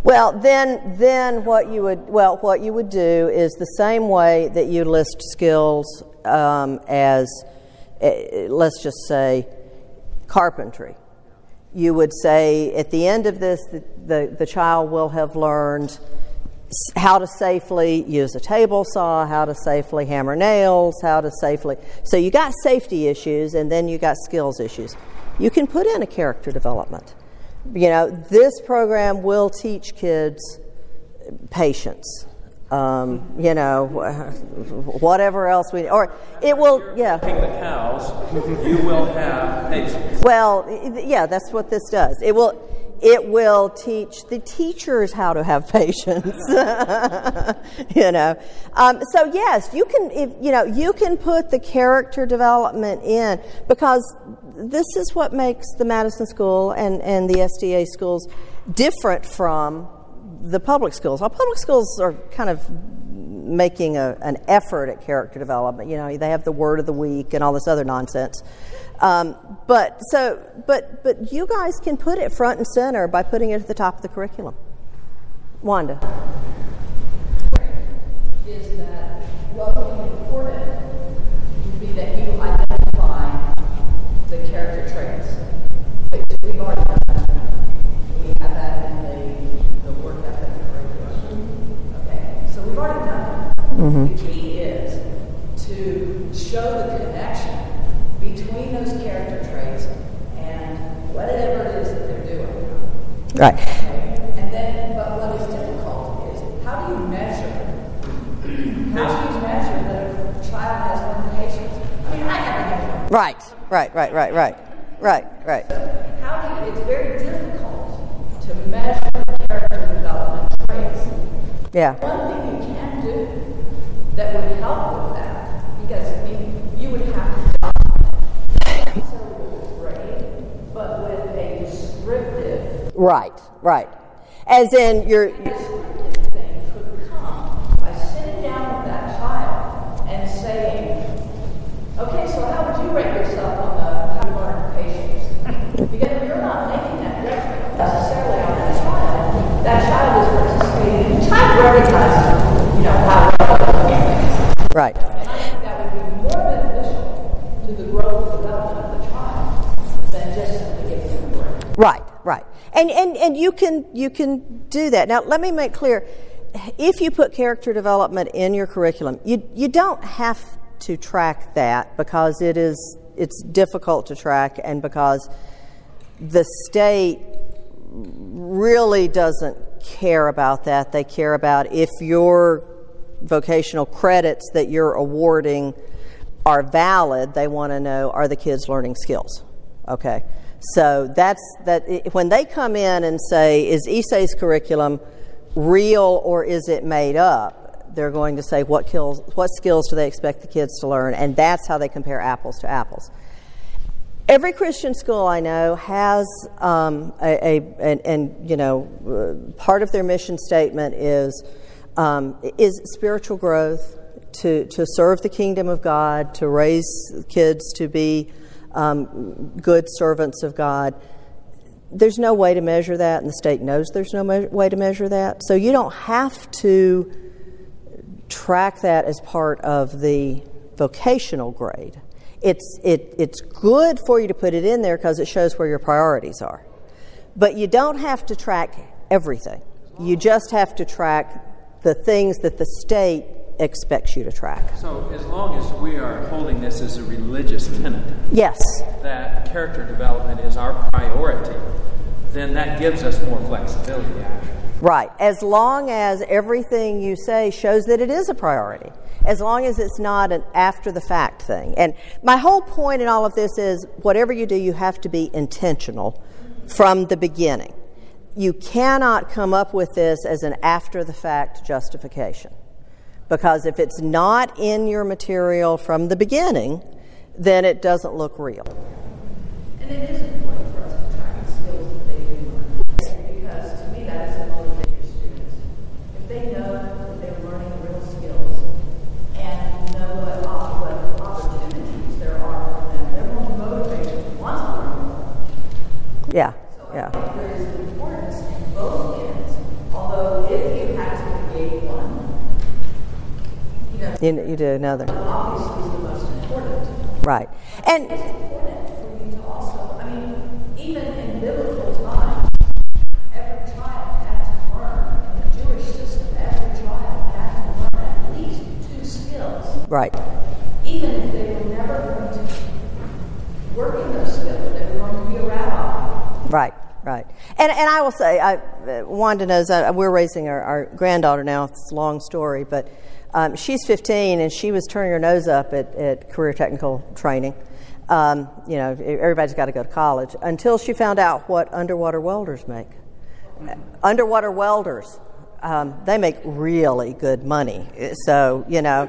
Well, then, then what you would well, what you would do is the same way that you list skills um, as, eh, let's just say, carpentry. You would say at the end of this, the, the, the child will have learned how to safely use a table saw, how to safely hammer nails, how to safely. So you got safety issues, and then you got skills issues. You can put in a character development. You know, this program will teach kids patience. Um, you know, whatever else we, or it will, yeah. the cows, you will have patience. Well, yeah, that's what this does. It will, it will teach the teachers how to have patience. you know, um, so yes, you can. If, you know, you can put the character development in because this is what makes the Madison School and and the SDA schools different from the public schools. Our public schools are kind of making a, an effort at character development. You know, they have the word of the week and all this other nonsense. Um, but so, but but you guys can put it front and center by putting it at the top of the curriculum. Wanda. is that what would be important would be that you identify the character traits, which we've already done. We have that in the, the work ethic curriculum. Okay, so we've already done that. The key is to show the connection between those character traits and whatever it is that they're doing. Right. And then, but what is difficult is how do you measure? How do you measure that a child has patience? I mean, I have a Right. Right. Right. Right. Right. Right. Right. How do you, it's very difficult to measure character development traits. Yeah. One thing you can do that would help with that, because I mean, you would have to document, not necessarily with a grade, but with a descriptive Right. Right. As in your. descriptive thing could come by sitting down with that child and saying, okay, so how would you rate yourself on the how to learn patience? Because if you're not making that judgment necessarily on that child, that child is participating, the child recognizes, you know, how well they're doing things. Right. And I think that would be more beneficial to the growth and development of the child than just simply giving them a grade. Right, right. And, you, can, you can do that. Now, let me make clear if you put character development in your curriculum, you, you don't have to track that because it is, it's difficult to track and because the state really doesn't care about that. They care about if your vocational credits that you're awarding are valid, they want to know are the kids learning skills? Okay. So that's that when they come in and say is ESA's curriculum real or is it made up? They're going to say what kills what skills do they expect the kids to learn and that's how they compare apples to apples. Every Christian school I know has um, a, a and, and, you know uh, part of their mission statement is um, is spiritual growth to to serve the kingdom of God to raise kids to be um, good servants of God. There's no way to measure that, and the state knows there's no me- way to measure that. So you don't have to track that as part of the vocational grade. It's, it, it's good for you to put it in there because it shows where your priorities are. But you don't have to track everything. You just have to track the things that the state expects you to track. So, as long as we are holding this as a religious tenet, Yes. that character development is our priority, then that gives us more flexibility, actually. Right. As long as everything you say shows that it is a priority. as long as it's not an after the fact thing. And my whole point in all of this is whatever you do, you have to be intentional from the beginning. You cannot come up with this as an after the fact justification. Because if it's not in your material from the beginning, then it doesn't look real. And it is important for us to track the skills that they do learn. Because to me, that is a motivate your students. If they know that they're learning real skills and know what, what opportunities there are for them, they're more motivated to want to learn more. Yeah, So I yeah. think there is importance in both ends. Although if you had to create one, you know, You, you do another. obviously is the most important. Right. And It's important for you to also, I mean, even in biblical times, every child had to learn, in the Jewish system, every child had to learn at least two skills, right. even if they were never going to work in those skills, they were going to be a rabbi. Right, right. And, and I will say, I, uh, Wanda knows uh, we're raising our, our granddaughter now. It's a long story, but um, she's 15 and she was turning her nose up at, at career technical training. Um, you know, everybody's got to go to college until she found out what underwater welders make. Underwater welders, um, they make really good money. So, you know,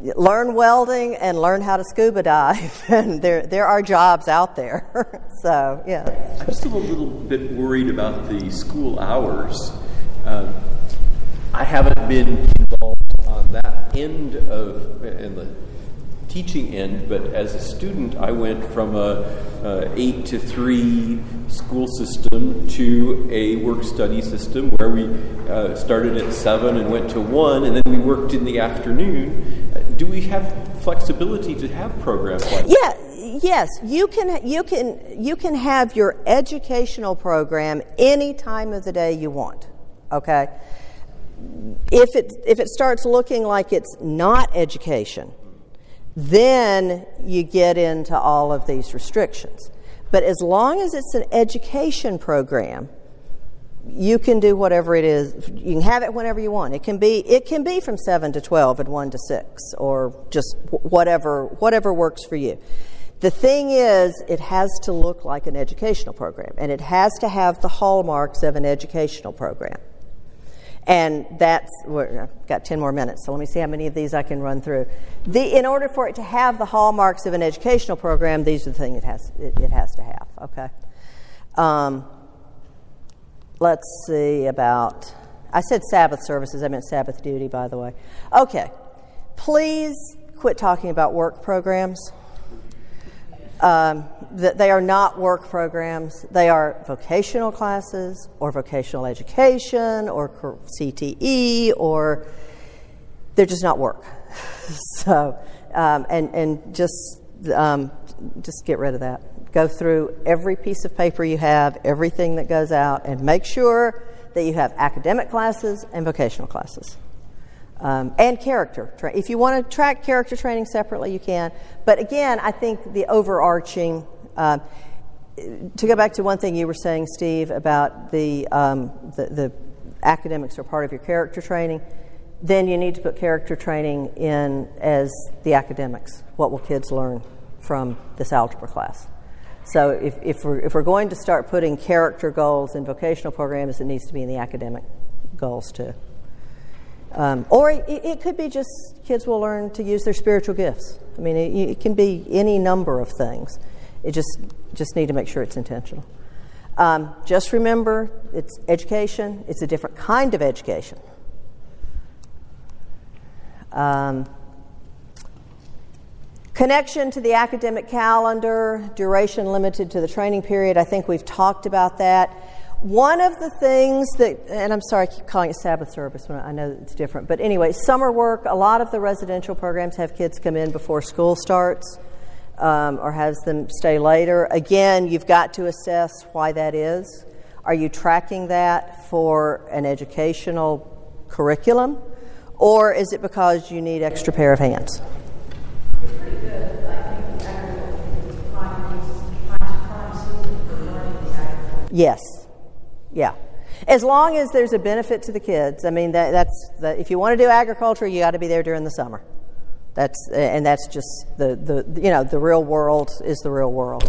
learn welding and learn how to scuba dive, and there, there are jobs out there. so, yeah. I'm still a little bit worried about the school hours. Uh, I haven't been involved end of in the teaching end, but as a student, I went from a, a eight to three school system to a work study system where we uh, started at seven and went to one, and then we worked in the afternoon. Do we have flexibility to have programs like that? Yeah, yes, you can you can you can have your educational program any time of the day you want. Okay? If it if it starts looking like it's not education, then you get into all of these restrictions. But as long as it's an education program, you can do whatever it is. You can have it whenever you want. It can be it can be from seven to twelve and one to six, or just whatever whatever works for you. The thing is, it has to look like an educational program, and it has to have the hallmarks of an educational program. And that's I've got ten more minutes, so let me see how many of these I can run through. The in order for it to have the hallmarks of an educational program, these are the things it has it, it has to have. Okay. Um, let's see about i said sabbath services i meant sabbath duty by the way okay please quit talking about work programs um, that they are not work programs. They are vocational classes or vocational education or cte or they're just not work. So um, and and just um, just get rid of that. Go through every piece of paper you have, everything that goes out, and make sure that you have academic classes and vocational classes. Um, and character. Tra- if you want to track character training separately, you can. But again, I think the overarching, uh, to go back to one thing you were saying, Steve, about the, um, the, the academics are part of your character training, then you need to put character training in as the academics. What will kids learn from this algebra class? So if, if, we're, if we're going to start putting character goals in vocational programs, it needs to be in the academic goals too. Um, or it, it, could be just kids will learn to use their spiritual gifts. I mean, it, it, can be any number of things. It just just need to make sure it's intentional. Um, just remember, it's education. It's a different kind of education. Um, Connection to the academic calendar, duration limited to the training period. I think we've talked about that. One of the things that, and I'm sorry, I keep calling it Sabbath service when I know it's different, but anyway, summer work, a lot of the residential programs have kids come in before school starts um, or has them stay later. Again, you've got to assess why that is. Are you tracking that for an educational curriculum, or is it because you need extra pair of hands? It's pretty good, I think, agriculture is prime, prime, prime season for learning the agriculture. Yes. Yeah. As long as there's a benefit to the kids. I mean, that, that's the, if you want to do agriculture, you got to be there during the summer. That's and that's just the, the you know the real world is the real world.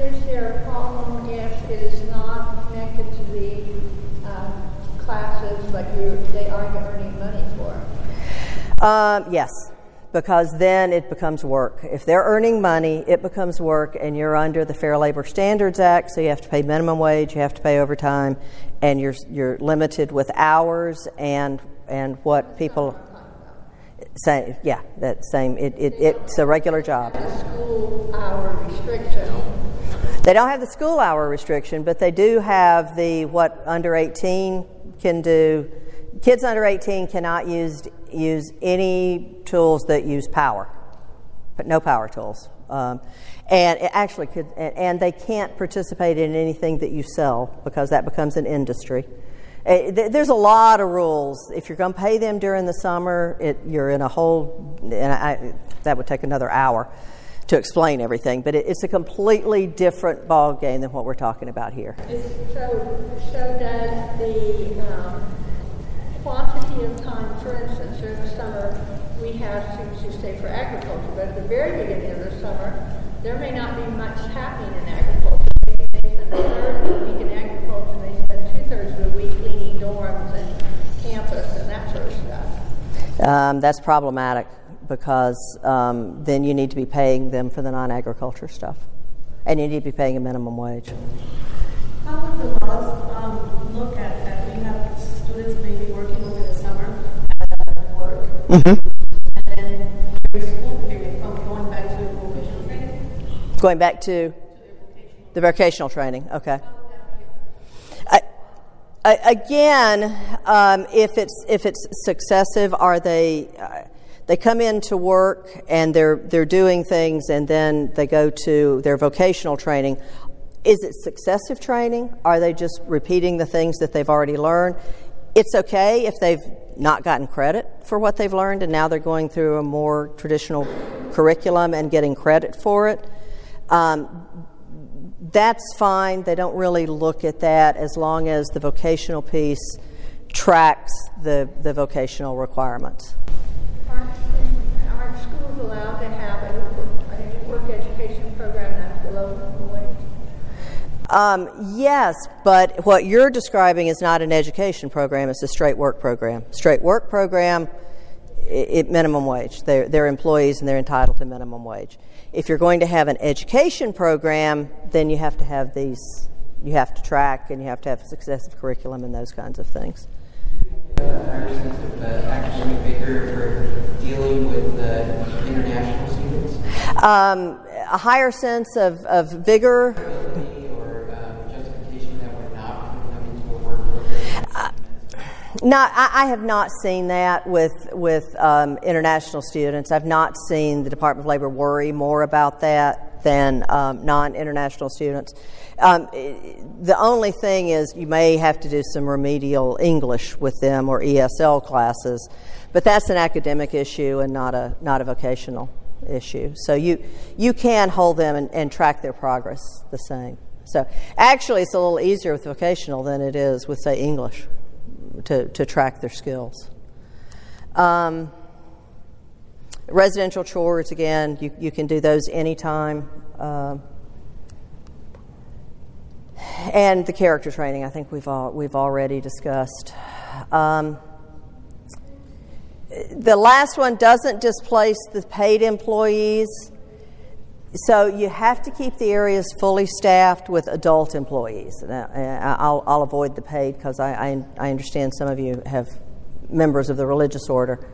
Is there a problem if it is not connected to the um, classes, but you they aren't earning money for? Um, yes, because then it becomes work. If they're earning money, it becomes work, and you're under the Fair Labor Standards Act, so you have to pay minimum wage, you have to pay overtime, and you're you're limited with hours and and what people say. Yeah, that same. It, it it's a regular job. School hour restriction. They don't have the school hour restriction, but they do have the what under 18 can do. Kids under 18 cannot use use any tools that use power, but no power tools. Um, and it actually could, and, they can't participate in anything that you sell because that becomes an industry. Uh, th- There's a lot of rules. If you're going to pay them during the summer, it, you're in a whole, and I, that would take another hour to explain everything. But it, it's a completely different ball game than what we're talking about here. So does the um, quantity of time, for instance, during the summer, we have students who stay for agriculture, but at the very beginning of the summer, there may not be much happening in agriculture. Maybe they spend a third of the week in agriculture, and they spend two thirds of the week cleaning dorms and campus and that sort of stuff. Um, that's problematic because um, then you need to be paying them for the non agriculture stuff. And you need to be paying a minimum wage. How would the laws um, look at that? We have students maybe working work, and then school period, from going back to vocational training. Going back to the vocational training, okay. Again, um, if it's if it's successive, are they? Uh, they come into work and they're they're doing things, and then they go to their vocational training. Is it successive training? Are they just repeating the things that they've already learned? It's okay if they've not gotten credit for what they've learned, and now they're going through a more traditional curriculum and getting credit for it. Um, that's fine. They don't really look at that as long as the vocational piece tracks the, the vocational requirements. Schools allowed to have a, a work education program that's below minimum wage? Um, yes, but what you're describing is not an education program, it's a straight work program. Straight work program, it, minimum wage. They're, they're employees and they're entitled to minimum wage. If you're going to have an education program, then you have to have these, you have to track and you have to have a successive curriculum and those kinds of things. higher sense of vigor for dealing with international students? Um, a higher sense of, of vigor. Ability or um, justification that we're not coming to a work program? Not, I, I have not seen that with with um, international students. I've not seen the Department of Labor worry more about that than um, non-international students. Um, the only thing is you may have to do some remedial English with them or ESL classes, but that's an academic issue and not a not a vocational issue. So you you can hold them and, and track their progress the same. So actually, it's a little easier with vocational than it is with say English to, to track their skills. Um, residential chores, again, you, you can do those anytime. Um and the character training, I think we've, all, we've already discussed. Um, the last one doesn't displace the paid employees. So you have to keep the areas fully staffed with adult employees. I- I'll, I'll avoid the paid because I, I, I understand some of you have members of the religious order.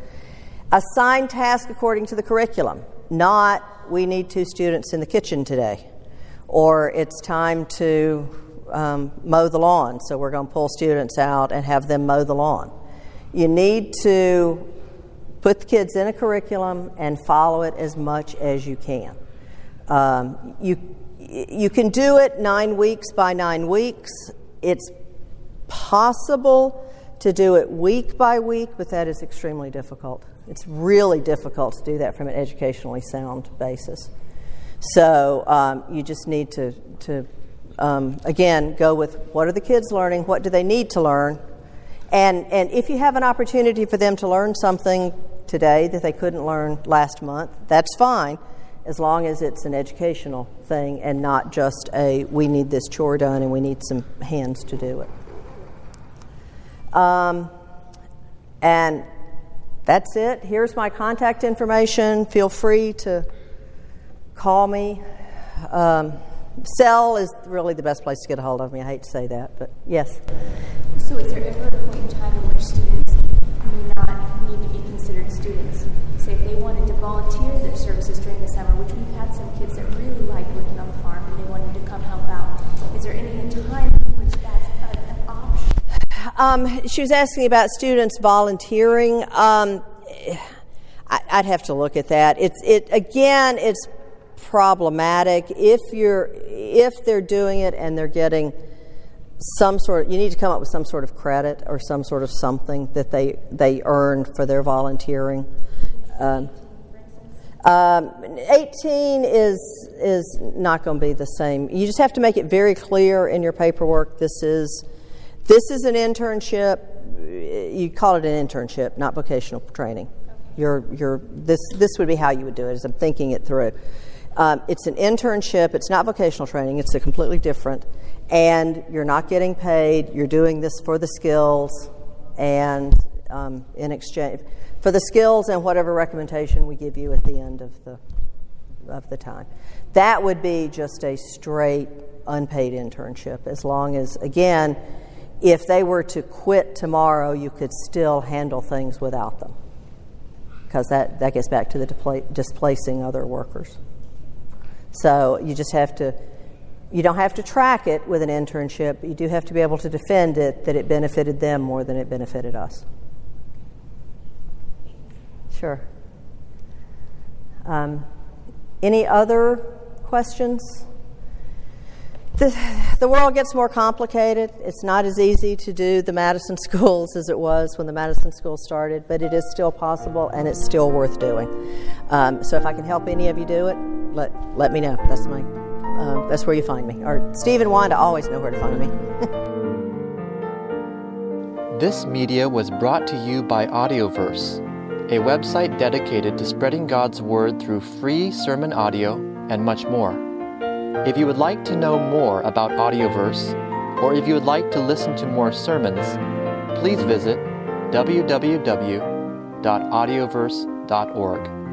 Assign tasks according to the curriculum, not we need two students in the kitchen today, or it's time to um, mow the lawn, so we're going to pull students out and have them mow the lawn. You need to put the kids in a curriculum and follow it as much as you can. Um, you, you can do it nine weeks by nine weeks. It's possible to do it week by week, but that is extremely difficult. It's really difficult to do that from an educationally sound basis. So um, you just need to, to um, again, go with what are the kids learning? What do they need to learn? And, and if you have an opportunity for them to learn something today that they couldn't learn last month. That's fine as long as it's an educational thing and not just a we need this chore done and we need some hands to do it. Um, and that's it. Here's my contact information. Feel free to call me. Um, cell is really the best place to get a hold of me. I hate to say that, but yes. So, is there ever a point in time in which students may not need to be considered students? Say, if they wanted to volunteer their services during the summer, which we've had some kids that really like working on the farm and they wanted to come help out, is there any time in which that's a, an option? Um, she was asking about students volunteering. Um, I'd have to look at that. It's it again. It's problematic if you're if they're doing it and they're getting some sort you need to come up with some sort of credit or some sort of something that they they earned for their volunteering. Um, um, 18 is is not going to be the same. You just have to make it very clear in your paperwork this is this is an internship you call it an internship not vocational training. You're, you're, this, this would be how you would do it as i'm thinking it through. Um, it's an internship, it's not vocational training, it's a completely different. And you're not getting paid, you're doing this for the skills and um, in exchange for the skills and whatever recommendation we give you at the end of the, of the time. That would be just a straight unpaid internship, as long as, again, if they were to quit tomorrow, you could still handle things without them. Because that, that gets back to the displacing other workers. So you just have to, you don't have to track it with an internship. but You do have to be able to defend it that it benefited them more than it benefited us. Sure. Um, any other questions? The, the world gets more complicated. It's not as easy to do the Madison schools as it was when the Madison school started, but it is still possible and it's still worth doing. Um, so if I can help any of you do it, let let me know. That's my uh, that's where you find me. Or Steve and Wanda always know where to find me. this media was brought to you by Audioverse, a website dedicated to spreading God's word through free sermon audio and much more. If you would like to know more about Audioverse, or if you would like to listen to more sermons, please visit www.audioverse.org.